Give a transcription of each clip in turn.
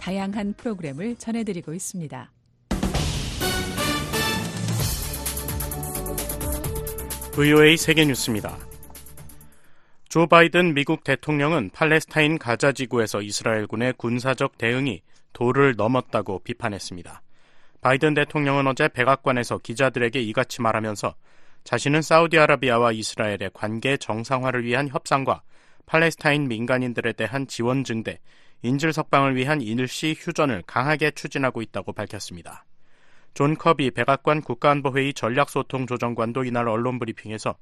다양한 프로그램을 전해드리고 있습니다. VOA 세계뉴스입니다. 조 바이든 미국 대통령은 팔레스타인 가자 지구에서 이스라엘군의 군사적 대응이 도를 넘었다고 비판했습니다. 바이든 대통령은 어제 백악관에서 기자들에게 이같이 말하면서 자신은 사우디아라비아와 이스라엘의 관계 정상화를 위한 협상과 팔레스타인 민간인들에 대한 지원 증대, 인질 석방을 위한 일시 휴전을 강하게 추진하고 있다고 밝혔습니다. 존 커비 백악관 국가안보회의 전략소통 조정관도 이날 언론 브리핑에서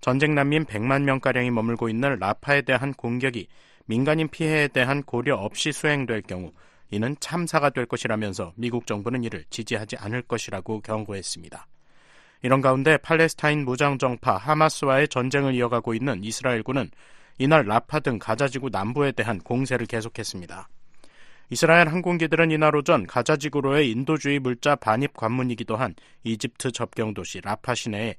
전쟁 난민 100만 명가량이 머물고 있는 라파에 대한 공격이 민간인 피해에 대한 고려 없이 수행될 경우 이는 참사가 될 것이라면서 미국 정부는 이를 지지하지 않을 것이라고 경고했습니다. 이런 가운데 팔레스타인 무장정파 하마스와의 전쟁을 이어가고 있는 이스라엘군은 이날 라파 등 가자지구 남부에 대한 공세를 계속했습니다. 이스라엘 항공기들은 이날 오전 가자지구로의 인도주의 물자 반입 관문이기도 한 이집트 접경 도시 라파 시내의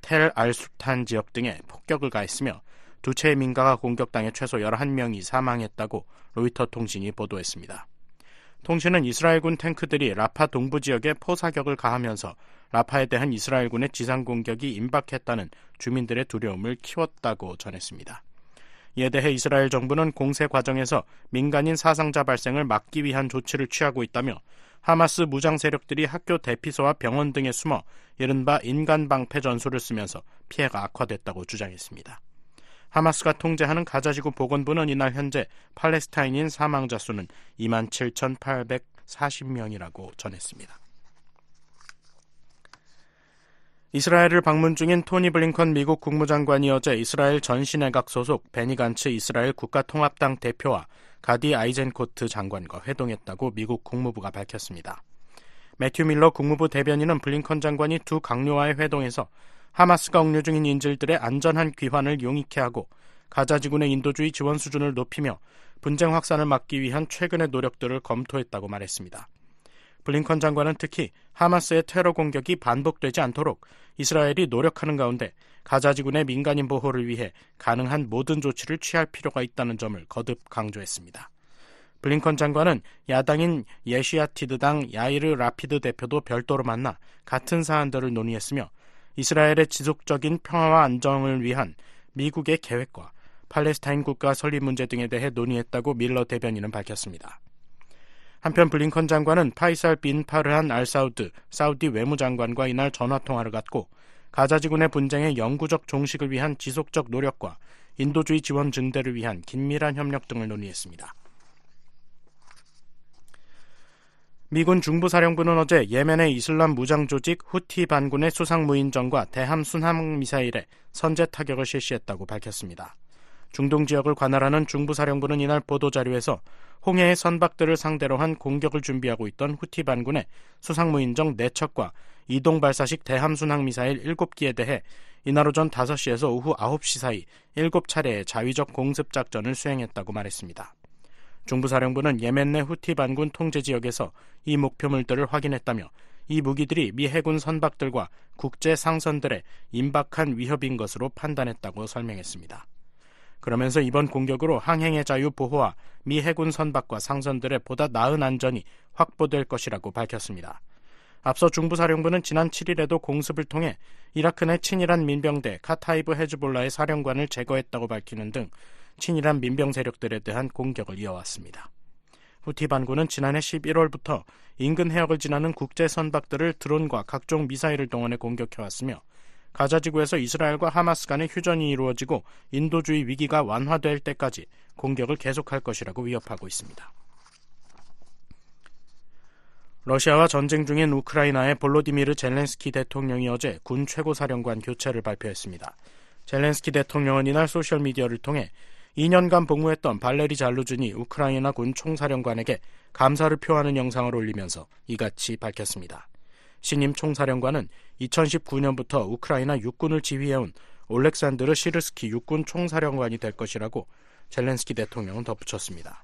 텔 알수탄 지역 등에 폭격을 가했으며 두 채의 민가가 공격당해 최소 11명이 사망했다고 로이터 통신이 보도했습니다. 통신은 이스라엘군 탱크들이 라파 동부 지역에 포사격을 가하면서 라파에 대한 이스라엘군의 지상 공격이 임박했다는 주민들의 두려움을 키웠다고 전했습니다. 이에 대해 이스라엘 정부는 공세 과정에서 민간인 사상자 발생을 막기 위한 조치를 취하고 있다며 하마스 무장 세력들이 학교 대피소와 병원 등에 숨어 이른바 인간 방패 전술을 쓰면서 피해가 악화됐다고 주장했습니다. 하마스가 통제하는 가자지구 보건부는 이날 현재 팔레스타인인 사망자 수는 27,840명이라고 전했습니다. 이스라엘을 방문 중인 토니 블링컨 미국 국무장관이 어제 이스라엘 전신내각 소속 베니 간츠 이스라엘 국가통합당 대표와 가디 아이젠코트 장관과 회동했다고 미국 국무부가 밝혔습니다. 매튜 밀러 국무부 대변인은 블링컨 장관이 두 강요와의 회동에서 하마스가 억류 중인 인질들의 안전한 귀환을 용이케 하고 가자 지구 내 인도주의 지원 수준을 높이며 분쟁 확산을 막기 위한 최근의 노력들을 검토했다고 말했습니다. 블링컨 장관은 특히 하마스의 테러 공격이 반복되지 않도록 이스라엘이 노력하는 가운데 가자지구 내 민간인 보호를 위해 가능한 모든 조치를 취할 필요가 있다는 점을 거듭 강조했습니다. 블링컨 장관은 야당인 예시아티드당 야이르 라피드 대표도 별도로 만나 같은 사안들을 논의했으며 이스라엘의 지속적인 평화와 안정을 위한 미국의 계획과 팔레스타인 국가 설립 문제 등에 대해 논의했다고 밀러 대변인은 밝혔습니다. 한편 블링컨 장관은 파이살 빈 파르한 알 사우드 사우디 외무장관과 이날 전화 통화를 갖고 가자 지구 내 분쟁의 영구적 종식을 위한 지속적 노력과 인도주의 지원 증대를 위한 긴밀한 협력 등을 논의했습니다. 미군 중부사령부는 어제 예멘의 이슬람 무장 조직 후티 반군의 수상 무인정과 대함 순항 미사일에 선제 타격을 실시했다고 밝혔습니다. 중동 지역을 관할하는 중부사령부는 이날 보도자료에서 홍해의 선박들을 상대로 한 공격을 준비하고 있던 후티 반군의 수상무인정 4척과 이동 발사식 대함 순항 미사일 7기에 대해 이날 오전 5시에서 오후 9시 사이 7차례의 자위적 공습 작전을 수행했다고 말했습니다. 중부사령부는 예멘 내 후티 반군 통제 지역에서 이 목표물들을 확인했다며 이 무기들이 미 해군 선박들과 국제 상선들의 임박한 위협인 것으로 판단했다고 설명했습니다. 그러면서 이번 공격으로 항행의 자유 보호와 미 해군 선박과 상선들의 보다 나은 안전이 확보될 것이라고 밝혔습니다. 앞서 중부사령부는 지난 7일에도 공습을 통해 이라크 내 친이란 민병대 카타이브 헤즈볼라의 사령관을 제거했다고 밝히는 등 친이란 민병 세력들에 대한 공격을 이어왔습니다. 후티 반군은 지난해 11월부터 인근 해역을 지나는 국제 선박들을 드론과 각종 미사일을 동원해 공격해왔으며 가자 지구에서 이스라엘과 하마스 간의 휴전이 이루어지고 인도주의 위기가 완화될 때까지 공격을 계속할 것이라고 위협하고 있습니다. 러시아와 전쟁 중인 우크라이나의 볼로디미르 젤렌스키 대통령이 어제 군 최고사령관 교체를 발표했습니다. 젤렌스키 대통령은 이날 소셜미디어를 통해 2년간 복무했던 발레리 잘루준이 우크라이나 군 총사령관에게 감사를 표하는 영상을 올리면서 이같이 밝혔습니다. 신임 총사령관은 2019년부터 우크라이나 육군을 지휘해온 올렉산드르 시르스키 육군 총사령관이 될 것이라고 젤렌스키 대통령은 덧붙였습니다.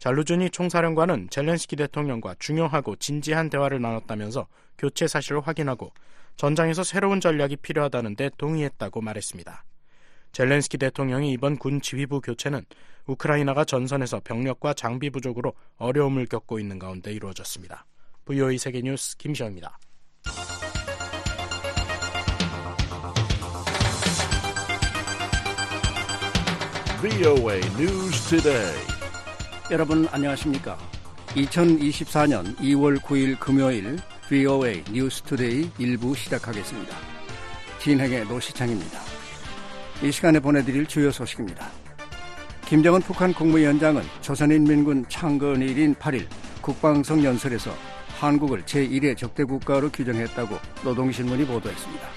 잘루준이 총사령관은 젤렌스키 대통령과 중요하고 진지한 대화를 나눴다면서 교체 사실을 확인하고 전장에서 새로운 전략이 필요하다는 데 동의했다고 말했습니다. 젤렌스키 대통령이 이번 군 지휘부 교체는 우크라이나가 전선에서 병력과 장비 부족으로 어려움을 겪고 있는 가운데 이루어졌습니다. VOA 세계뉴스 김시영입니다. VOA News Today. 여러분 안녕하십니까? 2024년 2월 9일 금요일 VOA 뉴스 투데이 일부 시작하겠습니다. 진행에 노시창입니다. 이 시간에 보내드릴 주요 소식입니다. 김정은 북한 국무위원장은 조선인민군 창건일인 8일 국방성 연설에서 한국을 제1의 적대국가로 규정했다고 노동신문이 보도했습니다.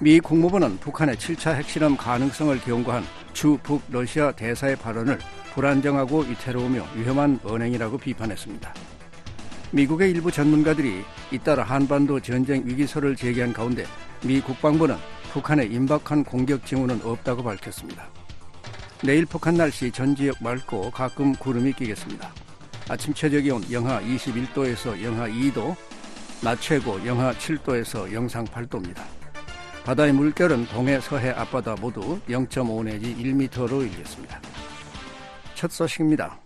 미 국무부는 북한의 7차 핵실험 가능성을 경고한 주 북 러시아 대사의 발언을 불안정하고 위태로우며 위험한 언행이라고 비판했습니다. 미국의 일부 전문가들이 잇따라 한반도 전쟁 위기설을 제기한 가운데 미 국방부는 북한의 임박한 공격 징후는 없다고 밝혔습니다. 내일 북한 날씨 전 지역 맑고 가끔 구름이 끼겠습니다. 아침 최저 기온 영하 21도에서 영하 2도, 낮 최고 영하 7도에서 영상 8도입니다. 바다의 물결은 동해 서해 앞바다 모두 0.5 내지 1m로 일겠습니다. 첫 소식입니다.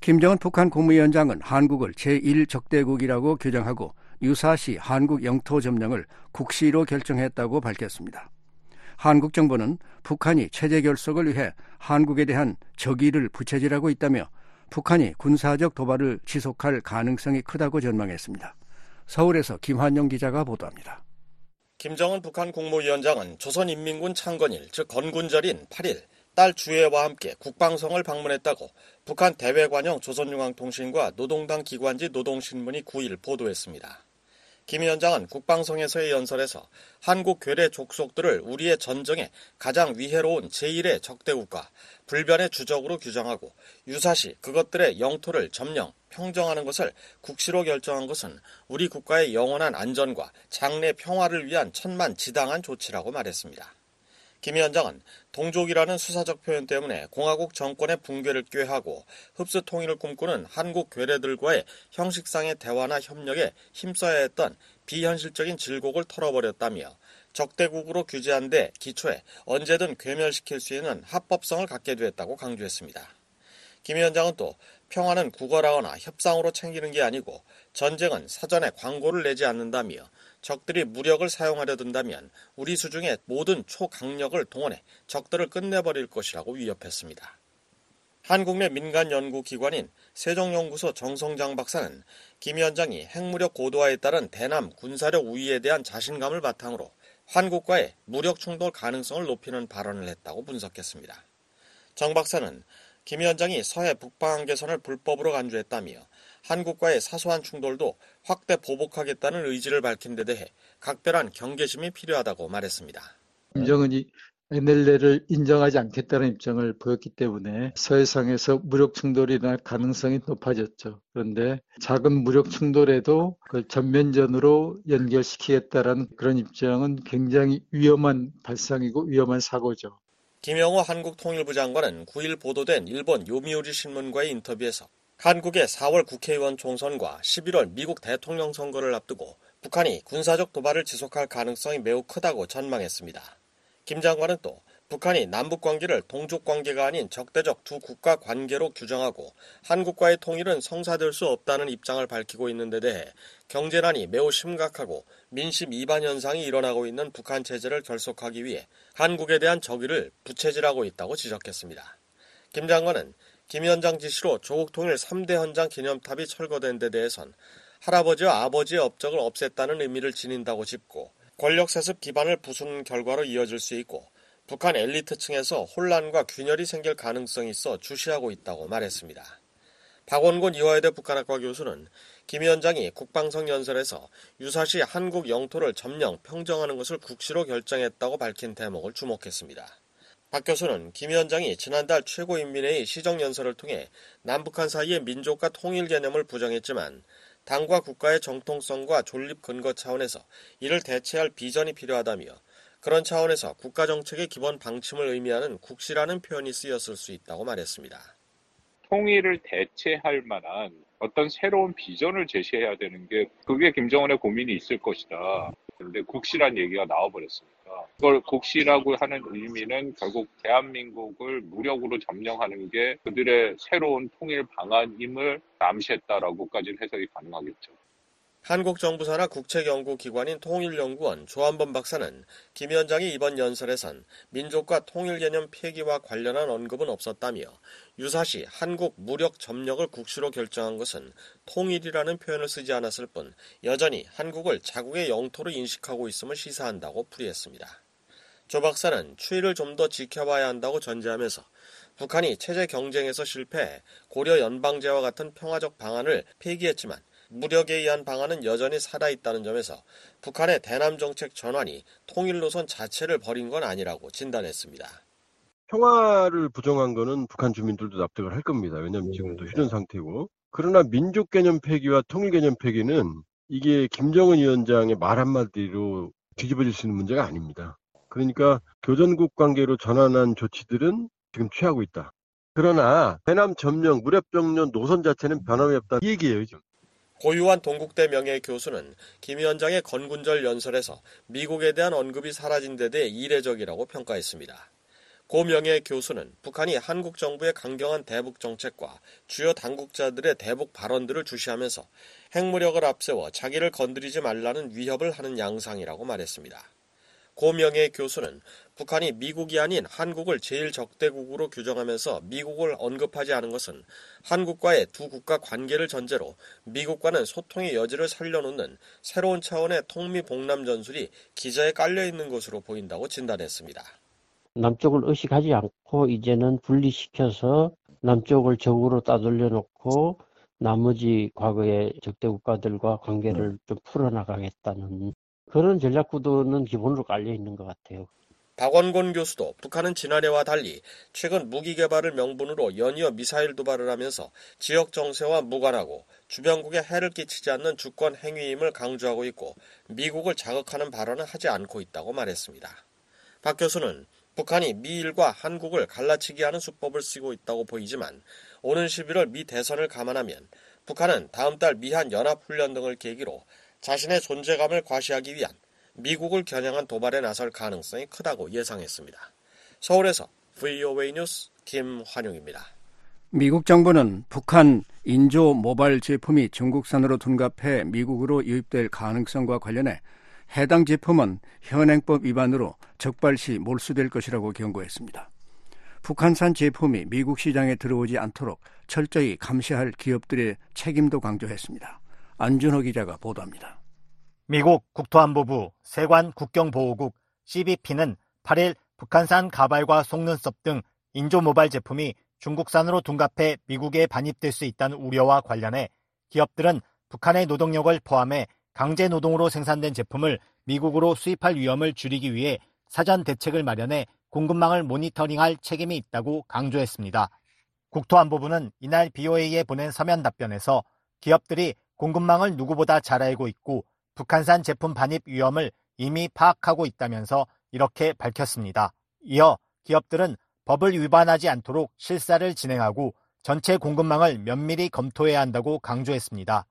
김정은 북한 국무위원장은 한국을 제1적대국이라고 규정하고 유사시 한국 영토 점령을 국시로 결정했다고 밝혔습니다. 한국 정부는 북한이 체제 결속을 위해 한국에 대한 적의를 부채질하고 있다며 북한이 군사적 도발을 지속할 가능성이 크다고 전망했습니다. 서울에서 김환영 기자가 보도합니다. 김정은 북한 국무위원장은 조선인민군 창건일, 즉 건군절인 8일 딸 주혜와 함께 국방성을 방문했다고 북한 대외관영 조선중앙통신과 노동당 기관지 노동신문이 9일 보도했습니다. 김 위원장은 국방성에서의 연설에서 한국 괴뢰 족속들을 우리의 전쟁에 가장 위해로운 제1의 적대국가, 불변의 주적으로 규정하고 유사시 그것들의 영토를 점령, 평정하는 것을 국시로 결정한 것은 우리 국가의 영원한 안전과 장래 평화를 위한 천만 지당한 조치라고 말했습니다. 김 위원장은 동족이라는 수사적 표현 때문에 공화국 정권의 붕괴를 꾀하고 흡수 통일을 꿈꾸는 한국 괴뢰들과의 형식상의 대화나 협력에 힘써야 했던 비현실적인 질곡을 털어버렸다며 적대국으로 규제한 데 기초에 언제든 괴멸시킬 수 있는 합법성을 갖게 되었다고 강조했습니다. 김 위원장은 또 평화는 구걸하거나 협상으로 챙기는 게 아니고 전쟁은 사전에 광고를 내지 않는다며 적들이 무력을 사용하려 든다면 우리 수중의 모든 초강력을 동원해 적들을 끝내버릴 것이라고 위협했습니다. 한국 내 민간 연구기관인 세종연구소 정성장 박사는 김 위원장이 핵무력 고도화에 따른 대남 군사력 우위에 대한 자신감을 바탕으로 한국과의 무력 충돌 가능성을 높이는 발언을 했다고 분석했습니다. 정 박사는 김 위원장이 서해 북방 개선을 불법으로 간주했다며 한국과의 사소한 충돌도 확대 보복하겠다는 의지를 밝힌 데 대해 각별한 경계심이 필요하다고 말했습니다. 김정은이 NLL을 인정하지 않겠다는 입장을 보였기 때문에 서해상에서 무력 충돌이 날 가능성이 높아졌죠. 그런데 작은 무력 충돌에도 그걸 전면전으로 연결시키겠다라는 그런 입장은 굉장히 위험한 발상이고 위험한 사고죠. 김영호 한국통일부 장관은 9일 보도된 일본 요미우리 신문과의 인터뷰에서 한국의 4월 국회의원 총선과 11월 미국 대통령 선거를 앞두고 북한이 군사적 도발을 지속할 가능성이 매우 크다고 전망했습니다. 김 장관은 또 북한이 남북 관계를 동족 관계가 아닌 적대적 두 국가 관계로 규정하고 한국과의 통일은 성사될 수 없다는 입장을 밝히고 있는 데 대해 경제난이 매우 심각하고 민심 이반 현상이 일어나고 있는 북한 체제를 결속하기 위해 한국에 대한 적의를 부채질하고 있다고 지적했습니다. 김 장관은 김 위원장 지시로 조국 통일 3대 헌장 기념탑이 철거된 데 대해선 할아버지와 아버지의 업적을 없앴다는 의미를 지닌다고 짚고 권력 세습 기반을 부순 결과로 이어질 수 있고 북한 엘리트층에서 혼란과 균열이 생길 가능성이 있어 주시하고 있다고 말했습니다. 박원곤 이화여대 북한학과 교수는 김 위원장이 국방성 연설에서 유사시 한국 영토를 점령, 평정하는 것을 국시로 결정했다고 밝힌 대목을 주목했습니다. 박 교수는 김 위원장이 지난달 최고인민회의 시정연설을 통해 남북한 사이의 민족과 통일 개념을 부정했지만 당과 국가의 정통성과 존립 근거 차원에서 이를 대체할 비전이 필요하다며 그런 차원에서 국가 정책의 기본 방침을 의미하는 국시라는 표현이 쓰였을 수 있다고 말했습니다. 통일을 대체할 만한 어떤 새로운 비전을 제시해야 되는 게 그게 김정은의 고민이 있을 것이다. 그런데 국시란 얘기가 나와버렸으니까 그걸 국시라고 하는 의미는 결국 대한민국을 무력으로 점령하는 게 그들의 새로운 통일 방안임을 암시했다라고까지는 해석이 가능하겠죠. 한국 정부 산하 국책연구기관인 통일연구원 조한범 박사는 김 위원장이 이번 연설에선 민족과 통일 개념 폐기와 관련한 언급은 없었다며 유사시 한국 무력 점령을 국시로 결정한 것은 통일이라는 표현을 쓰지 않았을 뿐 여전히 한국을 자국의 영토로 인식하고 있음을 시사한다고 풀이했습니다. 조 박사는 추이를 좀 더 지켜봐야 한다고 전제하면서 북한이 체제 경쟁에서 실패해 고려 연방제와 같은 평화적 방안을 폐기했지만 무력에 의한 방안은 여전히 살아있다는 점에서 북한의 대남 정책 전환이 통일 노선 자체를 버린 건 아니라고 진단했습니다. 평화를 부정한 거는 북한 주민들도 납득을 할 겁니다. 왜냐하면 지금도 휴전 상태고. 그러나 민족 개념 폐기와 통일 개념 폐기는 이게 김정은 위원장의 말 한마디로 뒤집어질 수 있는 문제가 아닙니다. 그러니까 교전국 관계로 전환한 조치들은 지금 취하고 있다. 그러나 대남 점령, 무력병력 노선 자체는 변함이 없다. 이 얘기예요, 지금. 고유한 동국대 명예 교수는 김 위원장의 건군절 연설에서 미국에 대한 언급이 사라진 데 대해 이례적이라고 평가했습니다. 고 명예 교수는 북한이 한국 정부의 강경한 대북 정책과 주요 당국자들의 대북 발언들을 주시하면서 핵무력을 앞세워 자기를 건드리지 말라는 위협을 하는 양상이라고 말했습니다. 고명의 교수는 북한이 미국이 아닌 한국을 제일 적대국으로 규정하면서 미국을 언급하지 않은 것은 한국과의 두 국가 관계를 전제로 미국과는 소통의 여지를 살려놓는 새로운 차원의 통미봉남 전술이 기자에 깔려 있는 것으로 보인다고 진단했습니다. 남쪽을 의식하지 않고 이제는 분리시켜서 남쪽을 적으로 따돌려 놓고 나머지 과거의 적대 국가들과 관계를 좀 풀어나가겠다는 그런 전략 구도는 기본으로 깔려 있는 것 같아요. 박원곤 교수도 북한은 지난해와 달리 최근 무기 개발을 명분으로 연이어 미사일 도발을 하면서 지역 정세와 무관하고 주변국에 해를 끼치지 않는 주권 행위임을 강조하고 있고 미국을 자극하는 발언을 하지 않고 있다고 말했습니다. 박 교수는 북한이 미일과 한국을 갈라치기 하는 수법을 쓰고 있다고 보이지만 오는 11월 미 대선을 감안하면 북한은 다음 달 미한 연합훈련 등을 계기로 자신의 존재감을 과시하기 위한 미국을 겨냥한 도발에 나설 가능성이 크다고 예상했습니다. 서울에서 VOA 뉴스 김환용입니다. 미국 정부는 북한 인조 모바일 제품이 중국산으로 둔갑해 미국으로 유입될 가능성과 관련해 해당 제품은 현행법 위반으로 적발시 몰수될 것이라고 경고했습니다. 북한산 제품이 미국 시장에 들어오지 않도록 철저히 감시할 기업들의 책임도 강조했습니다. 안준호 기자가 보도합니다. 미국 국토안보부 세관 국경보호국 CBP는 8일 북한산 가발과 속눈썹 등 인조 모바일 제품이 중국산으로 둔갑해 미국에 반입될 수 있다는 우려와 관련해 기업들은 북한의 노동력을 포함해 강제 노동으로 생산된 제품을 미국으로 수입할 위험을 줄이기 위해 사전 대책을 마련해 공급망을 모니터링할 책임이 있다고 강조했습니다. 국토안보부는 이날 BOA에 보낸 서면 답변에서 기업들이 공급망을 누구보다 잘 알고 있고 북한산 제품 반입 위험을 이미 파악하고 있다면서 이렇게 밝혔습니다. 이어 기업들은 법을 위반하지 않도록 실사를 진행하고 전체 공급망을 면밀히 검토해야 한다고 강조했습니다.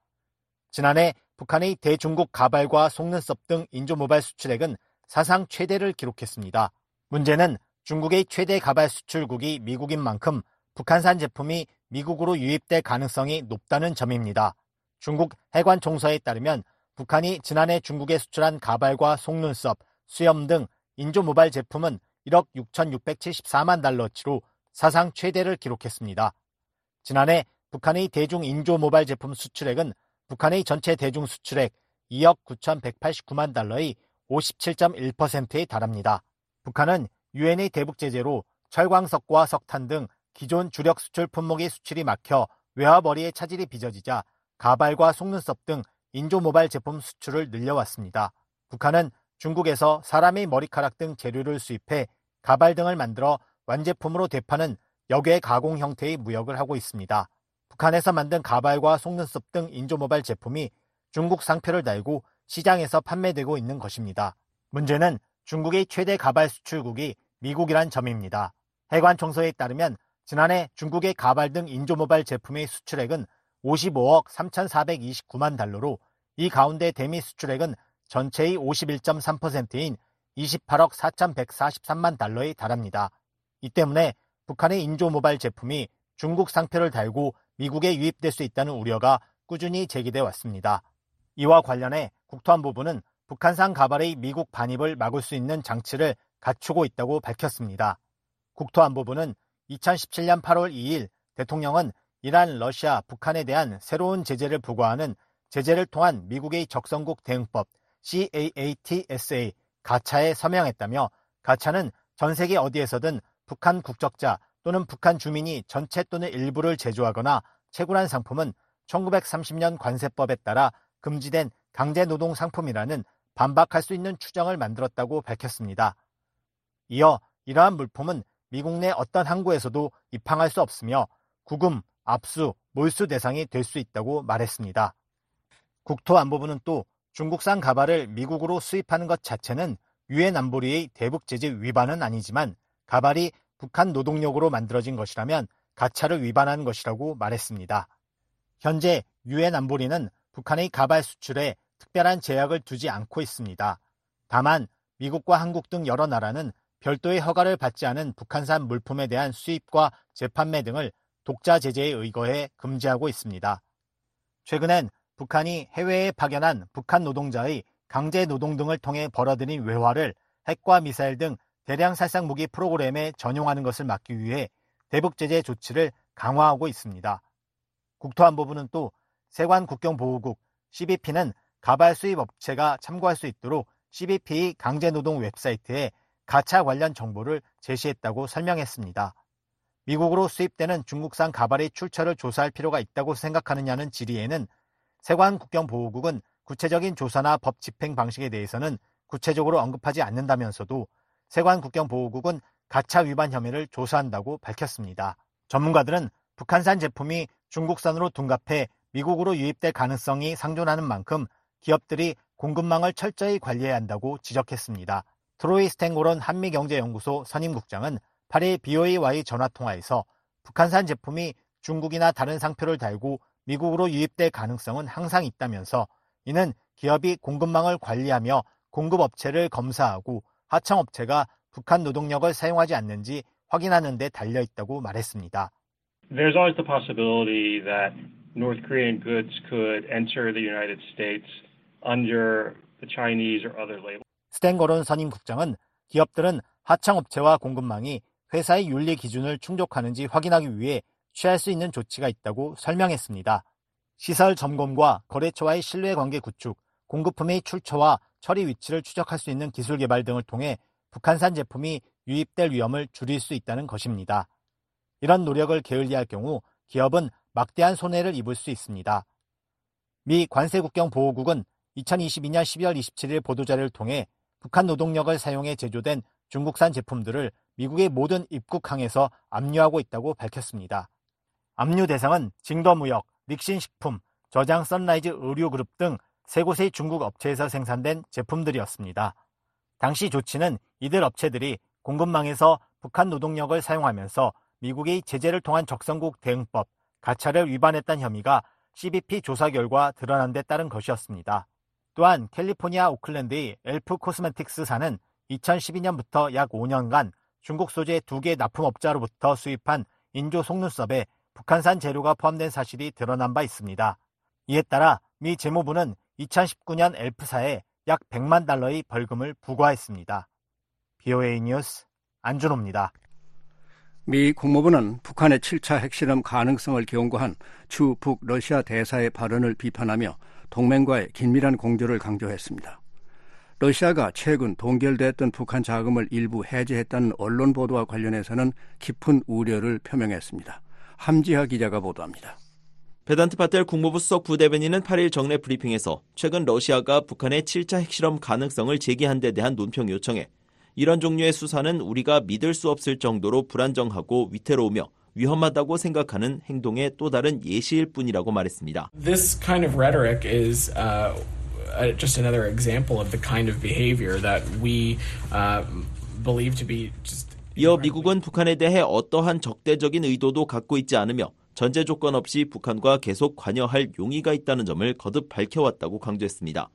지난해 북한의 대중국 가발과 속눈썹 등 인조 모바일 수출액은 사상 최대를 기록했습니다. 문제는 중국의 최대 가발 수출국이 미국인 만큼 북한산 제품이 미국으로 유입될 가능성이 높다는 점입니다. 중국 해관 총서에 따르면 북한이 지난해 중국에 수출한 가발과 속눈썹, 수염 등 인조 모바일 제품은 1억 6,674만 달러치로 사상 최대를 기록했습니다. 지난해 북한의 대중 인조 모바일 제품 수출액은 북한의 전체 대중 수출액 2억 9,189만 달러의 57.1%에 달합니다. 북한은 유엔의 대북 제재로 철광석과 석탄 등 기존 주력 수출 품목의 수출이 막혀 외화벌이의 차질이 빚어지자 가발과 속눈썹 등 인조 모바일 제품 수출을 늘려왔습니다. 북한은 중국에서 사람의 머리카락 등 재료를 수입해 가발 등을 만들어 완제품으로 대파는 역외 가공 형태의 무역을 하고 있습니다. 북한에서 만든 가발과 속눈썹 등 인조 모바일 제품이 중국 상표를 달고 시장에서 판매되고 있는 것입니다. 문제는 중국의 최대 가발 수출국이 미국이란 점입니다. 해관 청소에 따르면 지난해 중국의 가발 등 인조 모바일 제품의 수출액은 55억 3,429만 달러로 이 가운데 대미 수출액은 전체의 51.3%인 28억 4,143만 달러에 달합니다. 이 때문에 북한의 인조 모바일 제품이 중국 상표를 달고 미국에 유입될 수 있다는 우려가 꾸준히 제기돼 왔습니다. 이와 관련해 국토안보부는 북한산 가발의 미국 반입을 막을 수 있는 장치를 갖추고 있다고 밝혔습니다. 국토안보부는 2017년 8월 2일 대통령은 이란, 러시아, 북한에 대한 새로운 제재를 부과하는 제재를 통한 미국의 적성국 대응법 CAATSA 가차에 서명했다며 가차는 전 세계 어디에서든 북한 국적자 또는 북한 주민이 전체 또는 일부를 제조하거나 채굴한 상품은 1930년 관세법에 따라 금지된 강제노동 상품이라는 반박할 수 있는 추정을 만들었다고 밝혔습니다. 이어 이러한 물품은 미국 내 어떤 항구에서도 입항할 수 없으며 구금, 압수, 몰수 대상이 될 수 있다고 말했습니다. 국토안보부는 또 중국산 가발을 미국으로 수입하는 것 자체는 유엔 안보리의 대북 제재 위반은 아니지만 가발이 북한 노동력으로 만들어진 것이라면 가차를 위반한 것이라고 말했습니다. 현재 유엔 안보리는 북한의 가발 수출에 특별한 제약을 두지 않고 있습니다. 다만 미국과 한국 등 여러 나라는 별도의 허가를 받지 않은 북한산 물품에 대한 수입과 재판매 등을 독자 제재에 의거해 금지하고 있습니다. 최근엔 북한이 해외에 파견한 북한 노동자의 강제 노동 등을 통해 벌어들인 외화를 핵과 미사일 등 대량 살상 무기 프로그램에 전용하는 것을 막기 위해 대북 제재 조치를 강화하고 있습니다. 국토안보부는 또 세관 국경보호국 CBP는 가발 수입 업체가 참고할 수 있도록 CBP 강제노동 웹사이트에 가차 관련 정보를 제시했다고 설명했습니다. 미국으로 수입되는 중국산 가발의 출처를 조사할 필요가 있다고 생각하느냐는 질의에는 세관 국경보호국은 구체적인 조사나 법 집행 방식에 대해서는 구체적으로 언급하지 않는다면서도 세관 국경보호국은 가차 위반 혐의를 조사한다고 밝혔습니다. 전문가들은 북한산 제품이 중국산으로 둔갑해 미국으로 유입될 가능성이 상존하는 만큼 기업들이 공급망을 철저히 관리해야 한다고 지적했습니다. 트로이 스탱고론 한미경제연구소 선임국장은 8일 BOA와의 전화통화에서 북한산 제품이 중국이나 다른 상표를 달고 미국으로 유입될 가능성은 항상 있다면서 이는 기업이 공급망을 관리하며 공급업체를 검사하고 하청업체가 북한 노동력을 사용하지 않는지 확인하는 데 달려 있다고 말했습니다. There's always the possibility that North Korean goods could enter the United States under the Chinese or other label. 스탠 거론 선임 국장은 기업들은 하청업체와 공급망이 회사의 윤리 기준을 충족하는지 확인하기 위해 취할 수 있는 조치가 있다고 설명했습니다. 시설 점검과 거래처와의 신뢰관계 구축, 공급품의 출처와 처리 위치를 추적할 수 있는 기술 개발 등을 통해 북한산 제품이 유입될 위험을 줄일 수 있다는 것입니다. 이런 노력을 게을리할 경우 기업은 막대한 손해를 입을 수 있습니다. 미 관세국경보호국은 2022년 12월 27일 보도자료를 통해 북한 노동력을 사용해 제조된 중국산 제품들을 미국의 모든 입국항에서 압류하고 있다고 밝혔습니다. 압류 대상은 징더무역, 릭신식품, 저장 선라이즈 의류그룹 등 세 곳의 중국 업체에서 생산된 제품들이었습니다. 당시 조치는 이들 업체들이 공급망에서 북한 노동력을 사용하면서 미국의 제재를 통한 적성국 대응법, 가차를 위반했다는 혐의가 CBP 조사 결과 드러난 데 따른 것이었습니다. 또한 캘리포니아 오클랜드의 엘프 코스메틱스사는 2012년부터 약 5년간 중국 소재 두 개 납품업자로부터 수입한 인조 속눈썹에 북한산 재료가 포함된 사실이 드러난 바 있습니다. 이에 따라 미 재무부는 2019년 엘프사에 약 100만 달러의 벌금을 부과했습니다. VOA 뉴스 안준호입니다. 미 국무부는 북한의 7차 핵실험 가능성을 경고한 주북 러시아 대사의 발언을 비판하며 동맹과의 긴밀한 공조를 강조했습니다. 러시아가 최근 동결됐던 북한 자금을 일부 해제했다는 언론 보도와 관련해서는 깊은 우려를 표명했습니다. 함지하 기자가 보도합니다. 베단트 파텔 국무부 수석 부대변인은 8일 정례 브리핑에서 최근 러시아가 북한의 7차 핵실험 가능성을 제기한 데 대한 논평 요청에 이런 종류의 수사는 우리가 믿을 수 없을 정도로 불안정하고 위태로우며 위험하다고 생각하는 행동의 또 다른 예시일 뿐이라고 말했습니다. This kind of rhetoric is uh, just another example of the kind of behavior that we uh, believe to be just 이어 미국은 북한에 대해 어떠한 적대적인 의도도 갖고 있지 않으며 전제 조건 없이 북한과 계속 관여할 용의가 있다는 점을 거듭 밝혀왔다고 강조했습니다.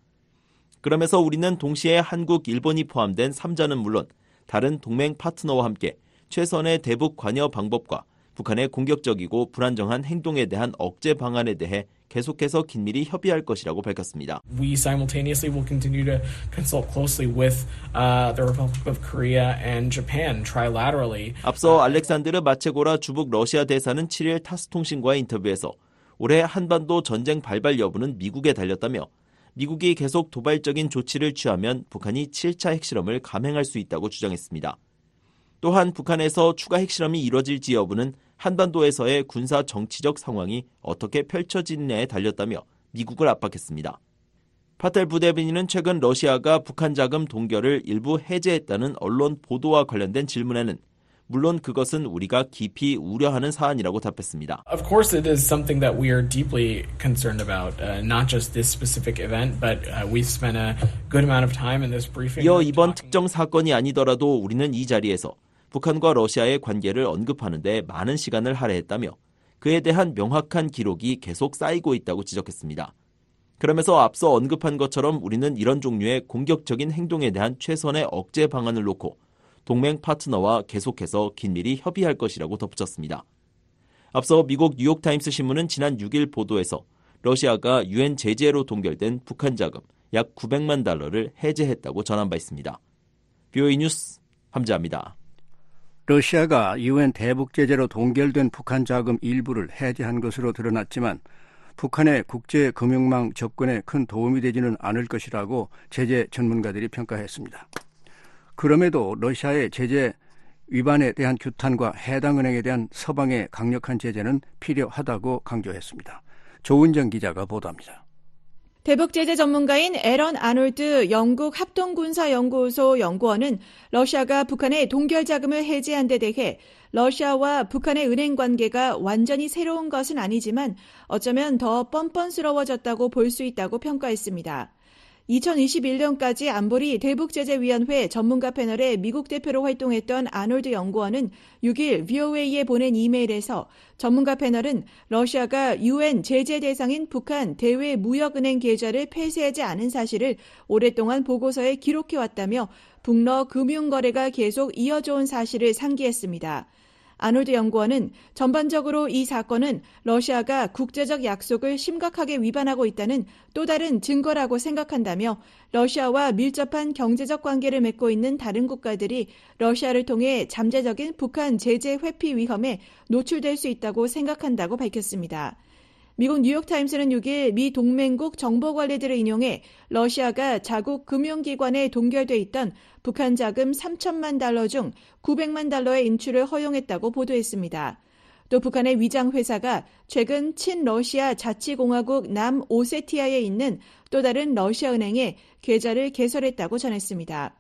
그러면서 우리는 동시에 한국, 일본이 포함된 3자는 물론 다른 동맹 파트너와 함께 최선의 대북 관여 방법과 북한의 공격적이고 불안정한 행동에 대한 억제 방안에 대해 계속해서 긴밀히 협의할 것이라고 밝혔습니다. We simultaneously will continue to consult closely with uh, the Republic of Korea and Japan trilaterally. 앞서 알렉산드르 마체고라 주북 러시아 대사는 7일 타스 통신과의 인터뷰에서 올해 한반도 전쟁 발발 여부는 미국에 달렸다며 미국이 계속 도발적인 조치를 취하면 북한이 7차 핵실험을 감행할 수 있다고 주장했습니다. 또한 북한에서 추가 핵실험이 이뤄질지 여부는 한반도에서의 군사 정치적 상황이 어떻게 펼쳐지느냐에 달렸다며 미국을 압박했습니다. 파텔 부대변인은 최근 러시아가 북한 자금 동결을 일부 해제했다는 언론 보도와 관련된 질문에는 물론 그것은 우리가 깊이 우려하는 사안이라고 답했습니다. Of course, it is something that we are deeply concerned about, uh, not just this specific event, but uh, we've spent a good amount of time in this briefing. 이어 이번 특정 사건이 아니더라도 우리는 이 자리에서 북한과 러시아의 관계를 언급하는데 많은 시간을 할애했다며 그에 대한 명확한 기록이 계속 쌓이고 있다고 지적했습니다. 그러면서 앞서 언급한 것처럼 우리는 이런 종류의 공격적인 행동에 대한 최선의 억제 방안을 놓고 동맹 파트너와 계속해서 긴밀히 협의할 것이라고 덧붙였습니다. 앞서 미국 뉴욕타임스 신문은 지난 6일 보도에서 러시아가 유엔 제재로 동결된 북한 자금 약 900만 달러를 해제했다고 전한 바 있습니다. VOA 뉴스 함지하입니다. 러시아가 유엔 대북 제재로 동결된 북한 자금 일부를 해제한 것으로 드러났지만 북한의 국제 금융망 접근에 큰 도움이 되지는 않을 것이라고 제재 전문가들이 평가했습니다. 그럼에도 러시아의 제재 위반에 대한 규탄과 해당 은행에 대한 서방의 강력한 제재는 필요하다고 강조했습니다. 조은정 기자가 보도합니다. 대북 제재 전문가인 에런 아놀드 영국 합동군사연구소 연구원은 러시아가 북한의 동결 자금을 해제한 데 대해 러시아와 북한의 은행 관계가 완전히 새로운 것은 아니지만 어쩌면 더 뻔뻔스러워졌다고 볼 수 있다고 평가했습니다. 2021년까지 안보리 대북제재위원회 전문가 패널의 미국 대표로 활동했던 아놀드 연구원은 6일 VOA에 보낸 이메일에서 전문가 패널은 러시아가 유엔 제재 대상인 북한 대외 무역은행 계좌를 폐쇄하지 않은 사실을 오랫동안 보고서에 기록해왔다며 북러 금융거래가 계속 이어져 온 사실을 상기했습니다. 아놀드 연구원은 전반적으로 이 사건은 러시아가 국제적 약속을 심각하게 위반하고 있다는 또 다른 증거라고 생각한다며 러시아와 밀접한 경제적 관계를 맺고 있는 다른 국가들이 러시아를 통해 잠재적인 북한 제재 회피 위험에 노출될 수 있다고 생각한다고 밝혔습니다. 미국 뉴욕타임스는 6일 미 동맹국 정보관리들을 인용해 러시아가 자국 금융기관에 동결돼 있던 북한 자금 3천만 달러 중 900만 달러의 인출을 허용했다고 보도했습니다. 또 북한의 위장회사가 최근 친러시아 자치공화국 남오세티아에 있는 또 다른 러시아 은행에 계좌를 개설했다고 전했습니다.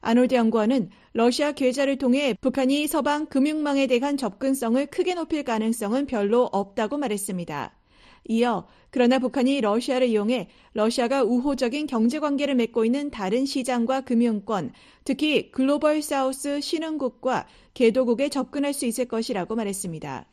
아놀드 연구원은 러시아 계좌를 통해 북한이 서방 금융망에 대한 접근성을 크게 높일 가능성은 별로 없다고 말했습니다. 이어 그러나 북한이 러시아를 이용해 러시아가 우호적인 경제 관계를 맺고 있는 다른 시장과 금융권, 특히 글로벌 사우스 신흥국과 개도국에 접근할 수 있을 것이라고 말했습니다.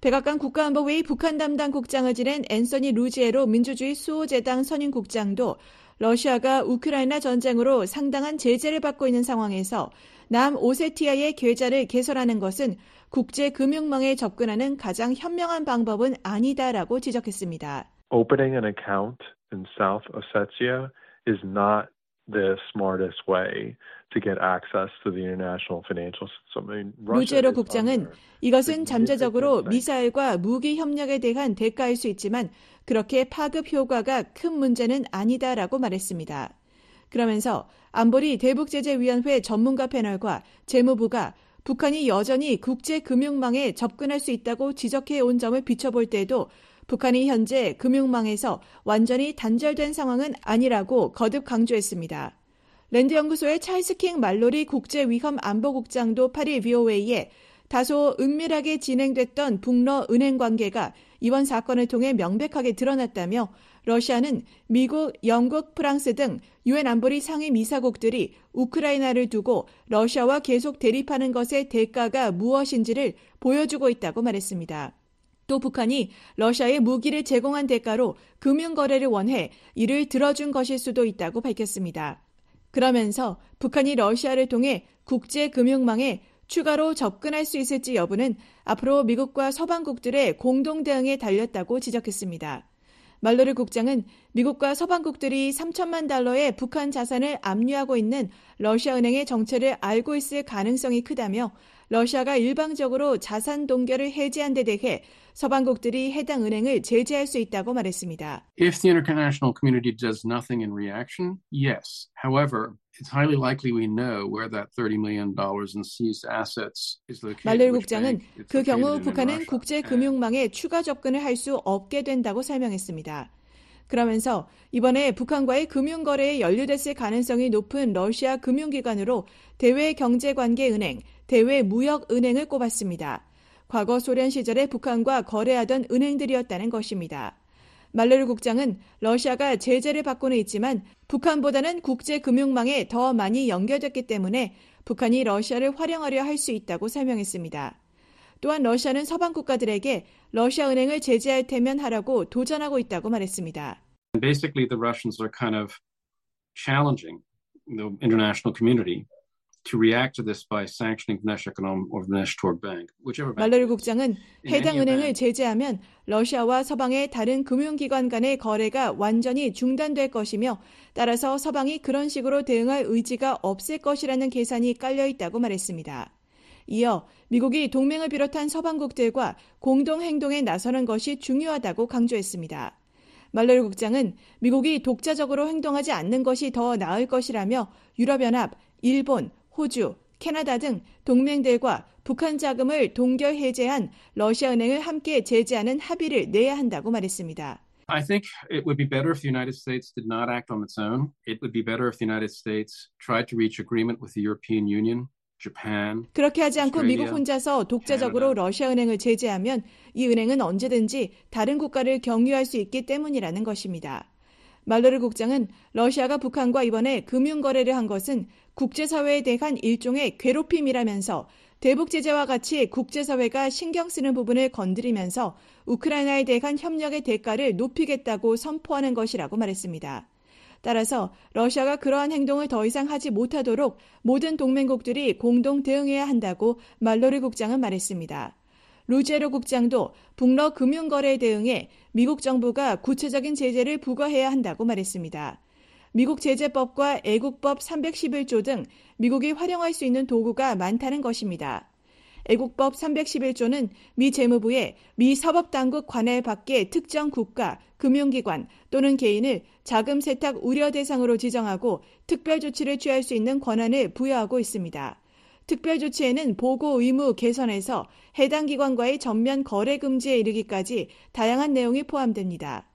백악관 국가안보회의 북한 담당 국장을 지낸 앤서니 루지에로 민주주의 수호재당 선임국장도 러시아가 우크라이나 전쟁으로 상당한 제재를 받고 있는 상황에서 남오세티아의 계좌를 개설하는 것은 국제 금융망에 접근하는 가장 현명한 방법은 아니다라고 지적했습니다. Opening an account in South Ossetia is not the smartest way to get access to the international financial system. I mean, Russia 루제로 국장은 이것은 잠재적으로 미사일과 무기 협력에 대한 대가일 수 있지만 그렇게 파급 효과가 큰 문제는 아니다라고 말했습니다. 그러면서 안보리 대북제재위원회 전문가 패널과 재무부가 북한이 여전히 국제 금융망에 접근할 수 있다고 지적해 온 점을 비춰볼 때도 북한이 현재 금융망에서 완전히 단절된 상황은 아니라고 거듭 강조했습니다. 랜드 연구소의 찰스킹 말로리 국제 위험 안보국장도 8일 VOA에 다소 은밀하게 진행됐던 북러 은행 관계가 이번 사건을 통해 명백하게 드러났다며 러시아는 미국, 영국, 프랑스 등 유엔 안보리 상위 미사국들이 우크라이나를 두고 러시아와 계속 대립하는 것의 대가가 무엇인지를 보여주고 있다고 말했습니다. 또 북한이 러시아에 무기를 제공한 대가로 금융 거래를 원해 이를 들어준 것일 수도 있다고 밝혔습니다. 그러면서 북한이 러시아를 통해 국제 금융망에 추가로 접근할 수 있을지 여부는 앞으로 미국과 서방국들의 공동 대응에 달렸다고 지적했습니다. 말로르 국장은 미국과 서방국들이 3천만 달러의 북한 자산을 압류하고 있는 러시아 은행의 정체를 알고 있을 가능성이 크다며 러시아가 일방적으로 자산 동결을 해제한 데 대해 서방국들이 해당 은행을 제재할 수 있다고 말했습니다. If the international community does nothing in reaction, yes. However, it's highly likely we know where that $30 million in seized assets is located. 말렐 국장은 그 경우 북한은 국제 금융망에 추가 접근을 할 수 없게 된다고 설명했습니다. 그러면서 이번에 북한과의 금융 거래에 연루됐을 가능성이 높은 러시아 금융기관으로 대외 경제관계 은행, 대외 무역 은행을 꼽았습니다. 과거 소련 시절에 북한과 거래하던 은행들이었다는 것입니다. 말레르 국장은 러시아가 제재를 받고는 있지만 북한보다는 국제 금융망에 더 많이 연결됐기 때문에 북한이 러시아를 활용하려 할 수 있다고 설명했습니다. 또한 러시아는 서방 국가들에게 러시아 은행을 제재할 테면 하라고 도전하고 있다고 말했습니다. Basically, the Russians are kind of challenging the international community to react to this by sanctioning Vneshekon or Vneshtorg Bank, whichever bank. 말레르 국장은 해당 은행을 제재하면 러시아와 서방의 다른 금융기관 간의 거래가 완전히 중단될 것이며 따라서 서방이 그런 식으로 대응할 의지가 없을 것이라는 계산이 깔려 있다고 말했습니다. 이어 미국이 동맹을 비롯한 서방국들과 공동 행동에 나서는 것이 중요하다고 강조했습니다. 말레르 국장은 미국이 독자적으로 행동하지 않는 것이 더 나을 것이라며 유럽연합, 일본, 호주, 캐나다 등 동맹들과 북한 자금을 동결 해제한 러시아 은행을 함께 제재하는 합의를 내야 한다고 말했습니다. I think it would be better if the United States did not act on its own. It would be better if the United States tried to reach agreement with the European Union. 그렇게 하지 않고 미국 혼자서 독자적으로 러시아 은행을 제재하면 이 은행은 언제든지 다른 국가를 경유할 수 있기 때문이라는 것입니다. 말로르 국장은 러시아가 북한과 이번에 금융 거래를 한 것은 국제사회에 대한 일종의 괴롭힘이라면서 대북 제재와 같이 국제사회가 신경 쓰는 부분을 건드리면서 우크라이나에 대한 협력의 대가를 높이겠다고 선포하는 것이라고 말했습니다. 따라서 러시아가 그러한 행동을 더 이상 하지 못하도록 모든 동맹국들이 공동 대응해야 한다고 말로르 국장은 말했습니다. 루제로 국장도 북러 금융거래에 대응해 미국 정부가 구체적인 제재를 부과해야 한다고 말했습니다. 미국 제재법과 애국법 311조 등 미국이 활용할 수 있는 도구가 많다는 것입니다. 애국법 311조는 미 재무부에 미 사법당국 관할 밖의 특정 국가, 금융기관 또는 개인을 자금 세탁 우려 대상으로 지정하고 특별 조치를 취할 수 있는 권한을 부여하고 있습니다. 특별 조치에는 보고 의무 개선에서 해당 기관과의 전면 거래 금지에 이르기까지 다양한 내용이 포함됩니다.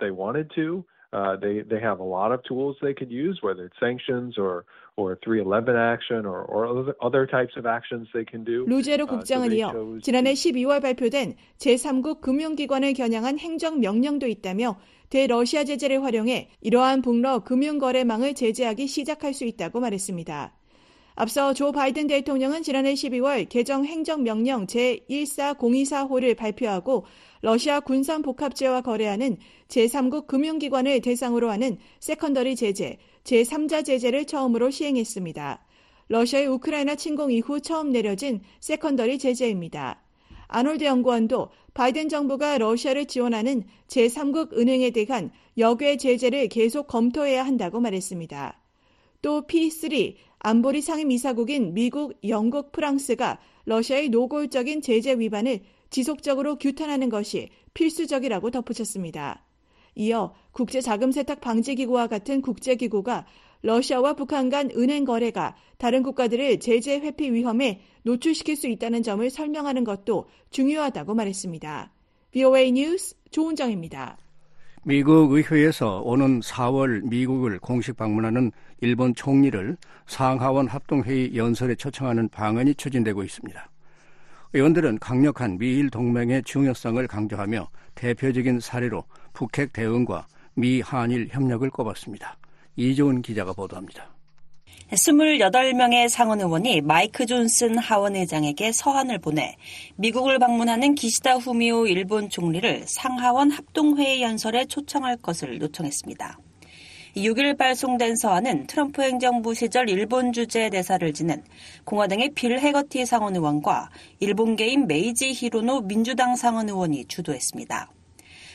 They wanted to. Uh, they they have a lot of tools they could use, whether it's sanctions or or 311 action or or other types of actions they can do. 루제로 국장은 이어 지난해 12월 발표된 제3국 금융기관을 겨냥한 행정 명령도 있다며 대러시아 제재를 활용해 이러한 북러 금융거래망을 제재하기 시작할 수 있다고 말했습니다. 앞서 조 바이든 대통령은 지난해 12월 개정 행정명령 제14024호를 발표하고 러시아 군산 복합체와 거래하는 제3국 금융기관을 대상으로 하는 secondary 제재, 제3자 제재를 처음으로 시행했습니다. 러시아의 우크라이나 침공 이후 처음 내려진 secondary 제재입니다. 아놀드 연구원도 바이든 정부가 러시아를 지원하는 제3국 은행에 대한 역외 제재를 계속 검토해야 한다고 말했습니다. 또 P3 안보리 상임이사국인 미국, 영국, 프랑스가 러시아의 노골적인 제재 위반을 지속적으로 규탄하는 것이 필수적이라고 덧붙였습니다. 이어 국제자금세탁 방지기구와 같은 국제기구가 러시아와 북한 간 은행 거래가 다른 국가들을 제재 회피 위험에 노출시킬 수 있다는 점을 설명하는 것도 중요하다고 말했습니다. VOA 뉴스 조은정입니다. 미국 의회에서 오는 4월 미국을 공식 방문하는 일본 총리를 상하원 합동회의 연설에 초청하는 방안이 추진되고 있습니다. 의원들은 강력한 미일 동맹의 중요성을 강조하며 대표적인 사례로 북핵 대응과 미 한일 협력을 꼽았습니다. 이조은 기자가 보도합니다. 28명의 상원 의원이 마이크 존슨 하원 의장에게 서한을 보내 미국을 방문하는 기시다 후미오 일본 총리를 상하원 합동회의 연설에 초청할 것을 요청했습니다. 6일 발송된 서한은 트럼프 행정부 시절 일본 주재 대사를 지낸 공화당의 빌 해거티 상원 의원과 일본계인 메이지 히로노 민주당 상원 의원이 주도했습니다.